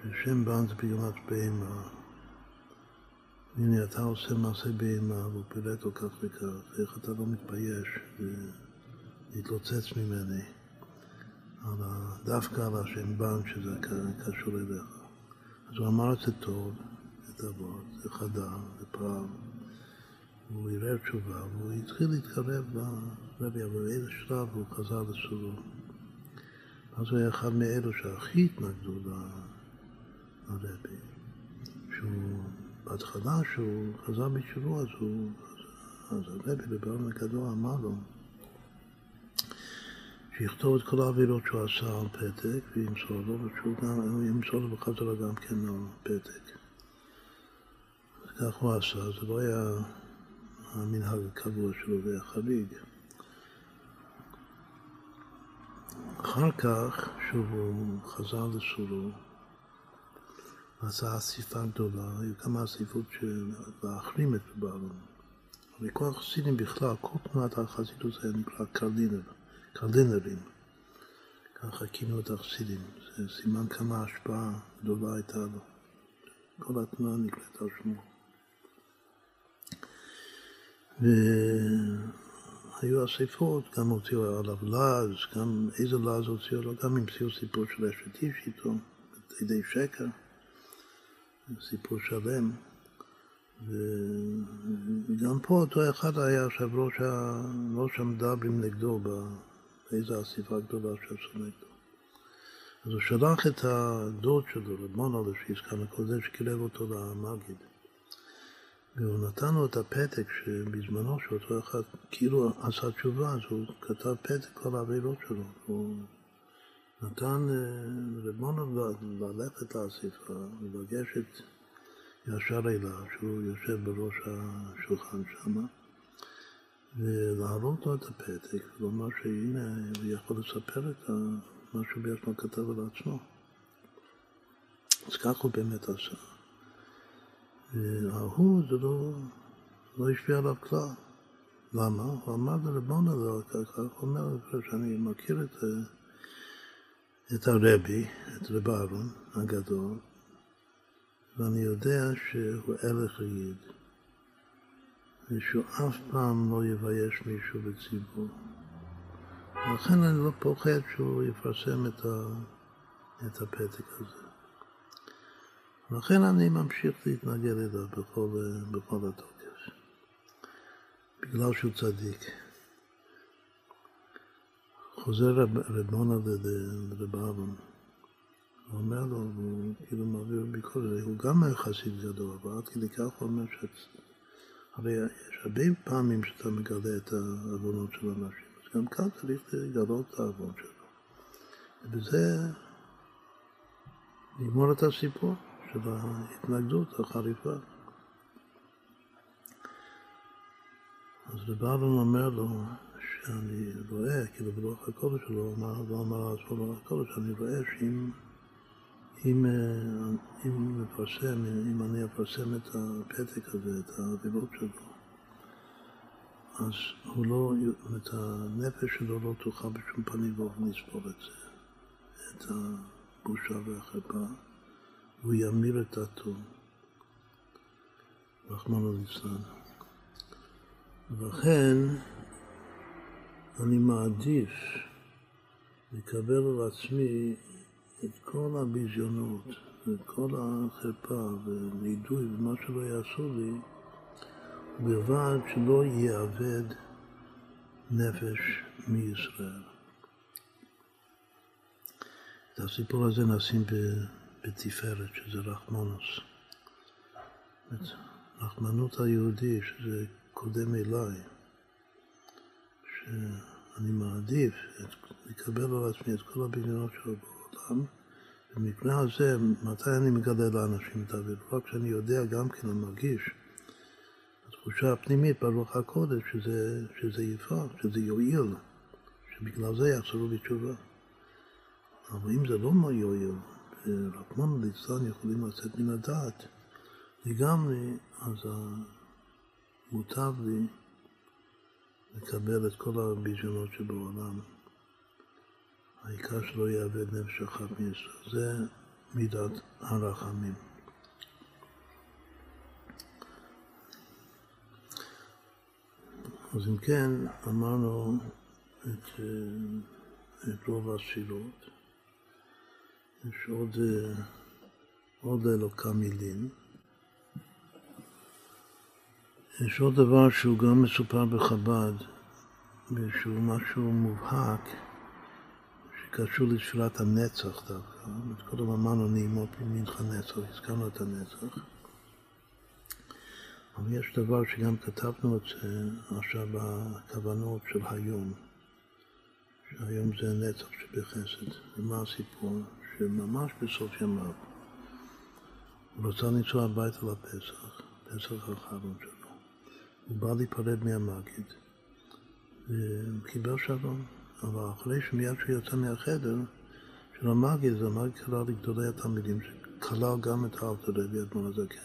ששם בן זה בגלל בהמה. הנה, אתה עושה מעשה בהמה והוא פירט לו כך וכך, איך אתה לא מתבייש להתלוצץ ממני על ה... דווקא על השם בן שזה קשור אליך. אז הוא אמר את זה טוב, את אבות, זה חדר, זה פעם. והוא ערער תשובה, והוא התחיל להתקרב לרבי, אבל באיזה שלב הוא חזר לסורו. אז הוא היה אחד מאלו שהכי התנגדו לרבי. שהוא, בהתחלה שהוא חזר בתשובה, אז הוא, אז הרבי בברמן הגדול אמר לו שיכתוב את כל העבירות שהוא עשה על פתק וימסור לו, ושהוא גם, ימסור לו בחזרה גם כן על פתק. כך הוא עשה, זה לא היה המנהג הקבוע שלו, זה היה חריג. אחר כך, שוב הוא חזר לסורו, עשה אסיפה גדולה, היו כמה אסיפות להחרים את בעלון. אבל כל החסידים בכלל, כל תנועת החסידות היה נקרא קרלינר, קרלינרים. ככה כינו את החסידים. זה סימן כמה השפעה גדולה הייתה לו. כל התנועה נקראת על שמו. והיו אספות, גם הוציאו עליו לעז, גם איזה לעז הוציאו לו, גם המציאו סיפור של אשת איש איתו, ידי שקר, סיפור שלם. וגם פה אותו אחד היה עכשיו ראש, ה... ראש המדברים נגדו באיזו אסיפה גדולה שעשו נגדו. אז הוא שלח את הדוד שלו, רב מונולד, שהזכרנו כל זה, שקירב אותו למגיד. והוא נתן לו את הפתק שבזמנו שאותו אחד כאילו עשה תשובה, אז הוא כתב פתק כל העבירות שלו. הוא נתן רבונו אה, ללכת לאסיפה, לגשת ישר אליו, שהוא יושב בראש השולחן שם, ולהראות לו את הפתק, ולומר שהנה, הוא יכול לספר את מה שהוא בעצמו כתב על עצמו. אז כך הוא באמת עשה. וההוא זה לא, לא השפיע עליו כלל. למה? הוא אמר לא ככה, הוא אומר שאני מכיר את, את הרבי, את רב אהרון הגדול, ואני יודע שהוא הלך יגיד, ושהוא אף פעם לא יבייש מישהו בציבור. ולכן אני לא פוחד שהוא יפרסם את, ה, את הפתק הזה. לכן אני ממשיך להתנגד אליו בכל, בכל התוקף, בגלל שהוא צדיק. חוזר רב, רבונה לרב הוא אומר לו, הוא כאילו מעביר ביקורת, הוא גם היה חסיד גדול, אבל עד כדי כך הוא אומר ש... הרי יש הרבה פעמים שאתה מגלה את העוונות של אנשים, אז גם כאן צריך לגלות את העוון שלו. ובזה נגמור את הסיפור. של ההתנגדות החריפה. אז רבלון אומר לו שאני רואה, כאילו ברוח הקודש שלו, אמר, לא אמר אז ברוח הקודש, אני רואה שאם אם, אם מפרסם, אם אני אפרסם את הפתק הזה, את האבילות שלו, אז הוא לא, את הנפש שלו לא תוכל בשום פנים ואופן לסבול את זה, את הבושה והחרפה. והוא ימיר את דעתו, רחמנא ליצלן. ולכן אני מעדיף לקבל על עצמי את כל הביזיונות ואת כל החרפה ונידוי ומה שלא יעשו לי, ובלבד שלא יאבד נפש מישראל. את הסיפור הזה נשים בתפארת, שזה רחמנוס. רחמנות היהודי, שזה קודם אליי, שאני מעדיף את, לקבל על עצמי את כל הבניינות שלו בעולם, במקרה הזה, מתי אני מגלה לאנשים את האוויר? רק כשאני יודע גם כן, אני מרגיש, התחושה הפנימית ברוח הקודש, שזה, שזה יפעל, שזה יועיל, שבגלל זה יחזרו בתשובה. אבל אם זה לא יועיל, רחמנא ליצלן יכולים לצאת מן הדעת לגמרי, אז מוטב לי לקבל את כל הביזיונות שבעולם העיקר שלא יאבד נפש אחת מישראל. זה מידת הרחמים. אז אם כן, אמרנו את, את רוב התפילות. יש עוד, עוד אלוקה מילים. יש עוד דבר שהוא גם מסופר בחב"ד, ושהוא משהו מובהק, שקשור לתפילת הנצח דווקא. קודם אמרנו נעימות ממנחה נצח, הזכרנו את הנצח. אבל יש דבר שגם כתבנו את זה עכשיו בכוונות של היום, שהיום זה נצח שבחסד. ומה הסיפור? שממש בסוף ימיו הוא רצה לנסוע הביתה לפסח, פסח האחרון שלו. הוא בא להיפרד מהמגיד, והוא קיבל שלום. אבל אחרי שמיד שהוא יצא מהחדר של המגיד, אז המגיד קרא לגדולי התלמידים, שכלל גם את האלתר רבי אדמון הזקן.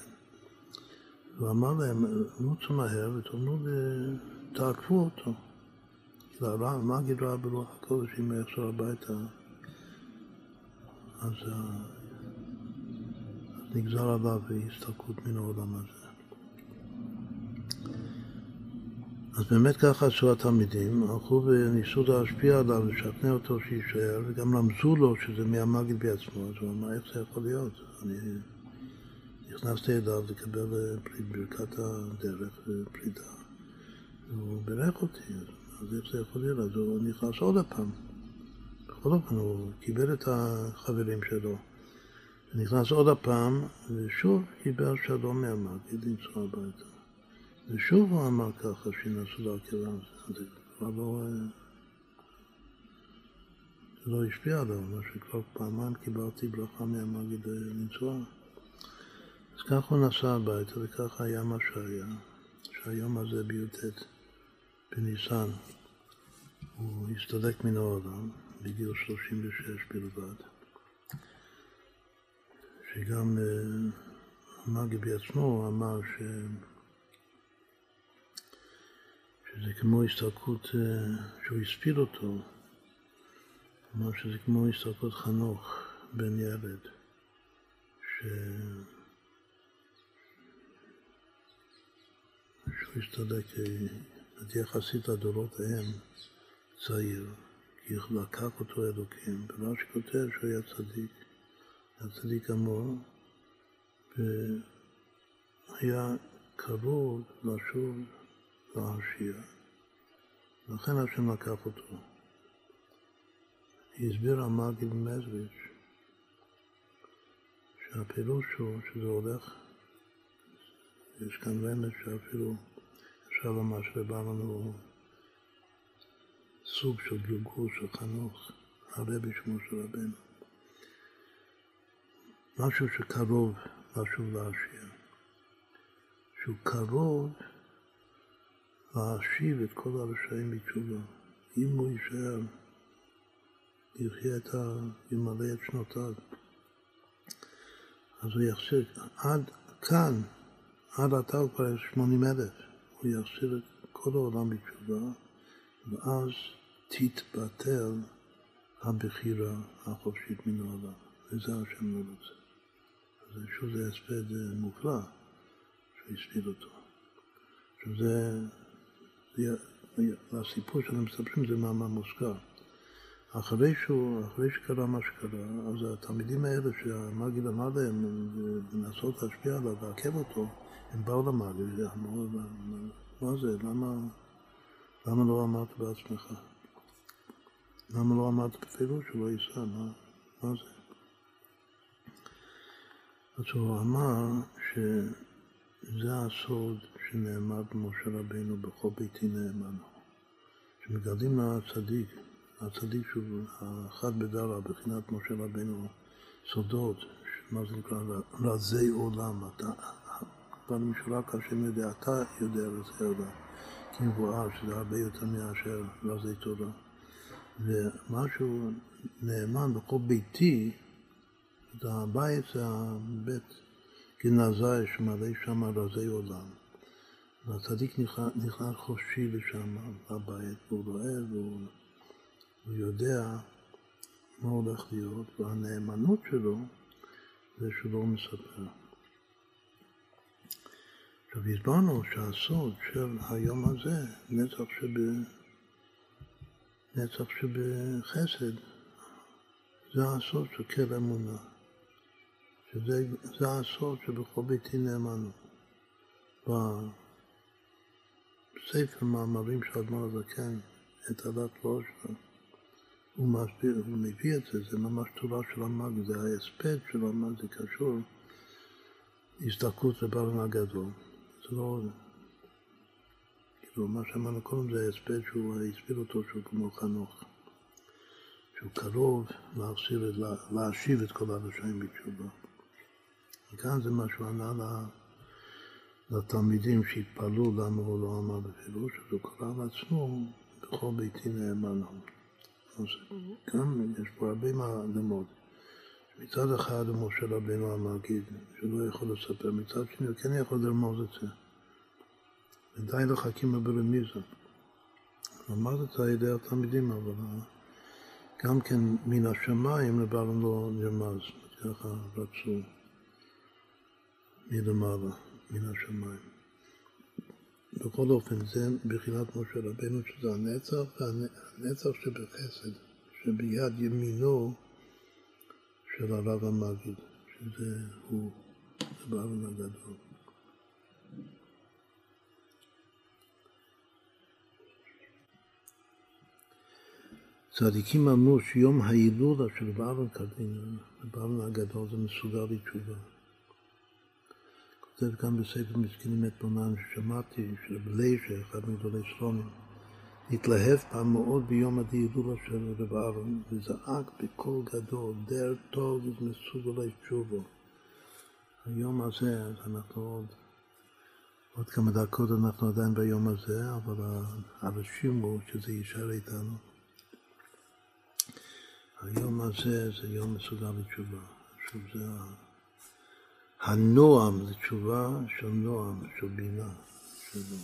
והוא אמר להם, רוצו מהר ותאמרו, תעקפו אותו. המגיד ראה ברוח הקודש, אם הוא יחזור הביתה, אז נגזר עליו הסתלקות מן העולם הזה. אז באמת ככה עשו התלמידים, הלכו וניסו להשפיע עליו, לשכנע אותו שיישאר, וגם רמזו לו שזה מהמגיד בעצמו, אז הוא אמר, איך זה יכול להיות? אני נכנסתי אליו לקבל ברכת הדרך ופרידה, והוא בירך אותי, אז איך זה יכול להיות? אז הוא נכנס עוד פעם. בכל אופן, הוא קיבל את החברים שלו. נכנס עוד פעם, ושוב קיבל שלום מהמגיד לנסוע הביתה. ושוב הוא אמר ככה, שינסו להכירה, זה כבר לא... זה לא השפיע עליו, מה שכבר פעמיים קיבלתי ברכה מהמגיד לנסוע. אז ככה הוא נסע הביתה, וככה היה מה שהיה, שהיום הזה בי"ט בניסן הוא הסתלק מן העולם בגיל 36 בלבד, שגם המגיד בעצמו אמר ש... שזה כמו הסתלקות, אה, שהוא הספיד אותו, כלומר שזה כמו הסתלקות חנוך בן ילד, ש... שהוא הסתלק אה, יחסית לדורות ההם צעיר, כי לקח אותו אלוקים, ורש"י כותב שהוא היה צדיק, היה צדיק אמור, והיה קרוב לשוב להרשיע. לכן השם לקח אותו. הסביר המגיד מזריץ' שהפירוש הוא שזה הולך, יש כאן רמז שאפילו אפשר לומר שבא לנו סוג של גלגול של חנוך, הרבי שמו של רבנו. משהו שקרוב לשוב להשאיר. שהוא קרוב להשיב את כל הרשעים בתשובה. אם הוא יישאר, יחיה את ה... ימלא את שנותיו. אז הוא יחזיר, עד כאן, עד עתה הוא כבר שמונים אלף. הוא יחזיר את כל העולם בתשובה, ואז תתבטל הבחירה החופשית מן העולם. וזה השם לא רוצה. אז שוב זה הספד מופלא שהוא הספיד אותו. עכשיו זה הסיפור שאתם מספרים זה מאמר מוזכר. אחרי, אחרי שקרה מה שקרה, אז התלמידים האלה שהמגיד אמר להם לנסות להשפיע עליו, לעכב אותו, הם באו למגיד ואמרו, מה זה, למה, למה לא אמרת בעצמך? למה לא אמרת בפירוש שהוא לא ייסע, מה, מה זה? אז הוא אמר שזה הסוד שנאמר במשה רבינו בכל ביתי נאמן. שמגלים לצדיק, הצדיק שהוא האחד בדרה, בחינת משה רבינו, סודות, מה זה נקרא, רזי עולם, אתה, כבר משורק השם יודע, אתה יודע רזי עולם, כמבואר, שזה הרבה יותר מאשר רזי תורה. ומשהו נאמן בכל ביתי, הבית זה הבית גנזי שמלא שם רזי עולם. והצדיק נכנס חופשי לשם, לבית, והוא רואה והוא, הוא יודע מה הולך להיות, והנאמנות שלו זה שהוא לא מספר. עכשיו הסברנו שהסוד של היום הזה, נצח, שב... נצח שבחסד, זה הסוד של כל אמונה. שזה הסוד שבכל ביתי נאמנו. בספר מאמרים של אדמון הזקן, את עדת ראש, הוא מסביר, הוא מביא את זה, זה ממש תורה של המג, זה ההספד של המג, זה קשור הזדקות לבעלם הגדול. זה לא... כאילו, מה שאמרנו קודם זה ההספד שהוא הסביר אותו שהוא כמו חנוך. שהוא קרוב להחזיר, להשיב את כל הרשעים בתשובה. וכאן זה מה שהוא ענה לתלמידים שהתפלאו למה הוא לא אמר בפירוש, אז הוא קרא לעצמו בכל ביתי נאמן. אז גם יש פה הרבה מה ללמוד. מצד אחד משה רבינו המגיד, שהוא לא יכול לספר, מצד שני הוא כן יכול לרמוז את זה. ודי לחכים ברמיזה. למד את זה על ידי התלמידים, אבל גם כן מן השמיים לבעלם לא נרמז, ככה רצו מלמעלה, מן השמיים. בכל אופן, זה בחינת משה רבנו, שזה הנצח, והנצח שבחסד, שביד ימינו של הרב המגיד, שזה הוא, זה בעלם הגדול. צדיקים אמרו שיום ההילולה של בעל קדין, בעל הגדול זה מסוגל לתשובה. כותב גם בספר מסכנים את בונן ששמעתי, שבליישה, אחד מגדולי סלונים, התלהב פעם מאוד ביום ההילולה של רב אהרון, וזעק בקול גדול, דר טוב מסוגלי תשובו. היום הזה, אז אנחנו עוד, עוד כמה דקות אנחנו עדיין ביום הזה, אבל הרשים הוא שזה יישאר איתנו. היום הזה זה יום מסוגל לתשובה. שוב, זה הנועם, זה תשובה של נועם, של בינה שלו.